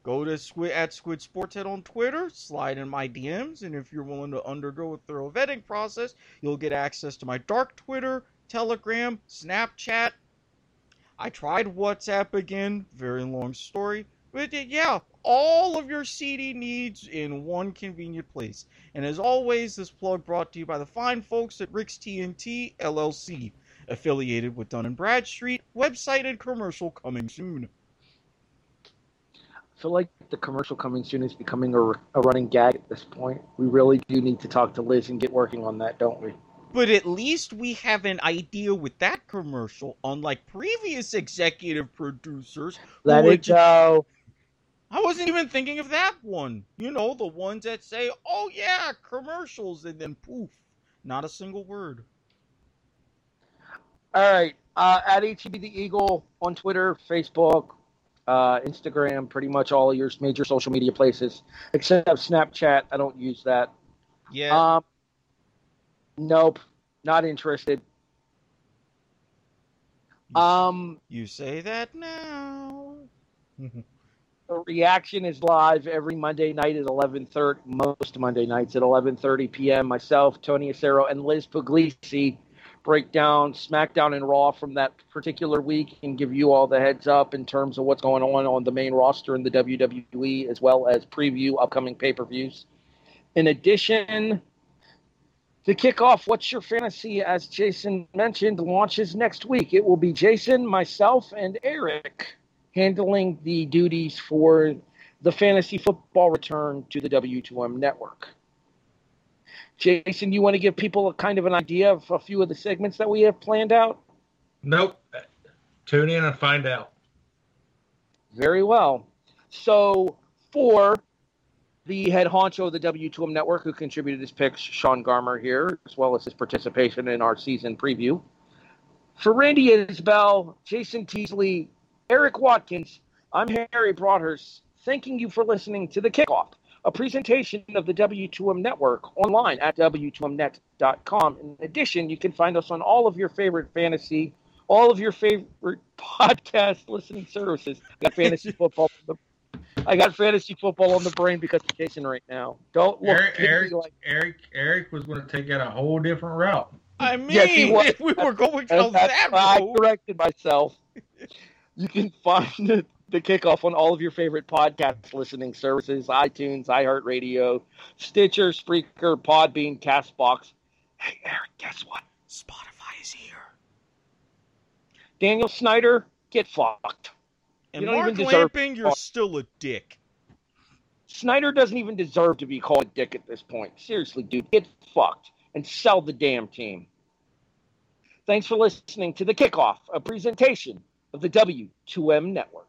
go to Squid at Squid Sportshead on Twitter, slide in my DMs, and if you're willing to undergo a thorough vetting process, you'll get access to my dark Twitter, Telegram, Snapchat. I tried WhatsApp again, very long story, but yeah, all of your CD needs in one convenient place. And as always, this plug brought to you by the fine folks at Rick's TNT LLC, affiliated with Dun and Bradstreet. Website and commercial coming soon. I feel like the commercial coming soon is becoming a, a running gag at this point. We really do need to talk to Liz and get working on that, don't we? But at least we have an idea with that commercial, unlike previous executive producers. Let it go. I wasn't even thinking of that one. You know, the ones that say, oh yeah, commercials, and then poof, not a single word. All right. Uh, at HEB the Eagle on Twitter, Facebook, uh, Instagram, pretty much all of your major social media places, except Snapchat. I don't use that. Yeah. Um, nope, not interested. you, Um, you say that now. the reaction is live every Monday night at eleven thirty. Most Monday nights at eleven thirty p.m. Myself, Tony Acero, and Liz Puglisi break down SmackDown and Raw from that particular week and give you all the heads up in terms of what's going on on the main roster in the WWE, as well as preview upcoming pay per views. In addition, to kick off, what's your fantasy? As Jason mentioned, launches next week. It will be Jason, myself, and Erik handling the duties for the fantasy football return to the W2M network. Jason, you want to give people a kind of an idea of a few of the segments that we have planned out? Nope. Tune in and find out. Very well. So, for the head honcho of the W2M network who contributed his picks, Sean Garmer here, as well as his participation in our season preview. For Randy Isbelle, Jason Teasley, Erik Watkins, I'm Harry Broadhurst, thanking you for listening to The Kickoff, a presentation of the W2M network online at W2Mnet.com. In addition, you can find us on all of your favorite fantasy, all of your favorite podcast listening services. I got fantasy football. I got fantasy football on the brain because of Jason right now. Don't look Erik, Erik, like Erik, Erik was going to take out a whole different route. I mean, Yes, if we were going And down that why I road. corrected myself. You can find the, the kickoff on all of your favorite podcast listening services: iTunes, iHeartRadio, Stitcher, Spreaker, Podbean, Castbox. Hey, Erik, guess what? Spotify is here. Daniel Snyder, get fucked. And You don't Mark even deserve- Lamping, you're still a dick. Snyder doesn't even deserve to be called a dick at this point. Seriously, dude, get fucked and sell the damn team. Thanks for listening to the kickoff, a presentation of the W2M network.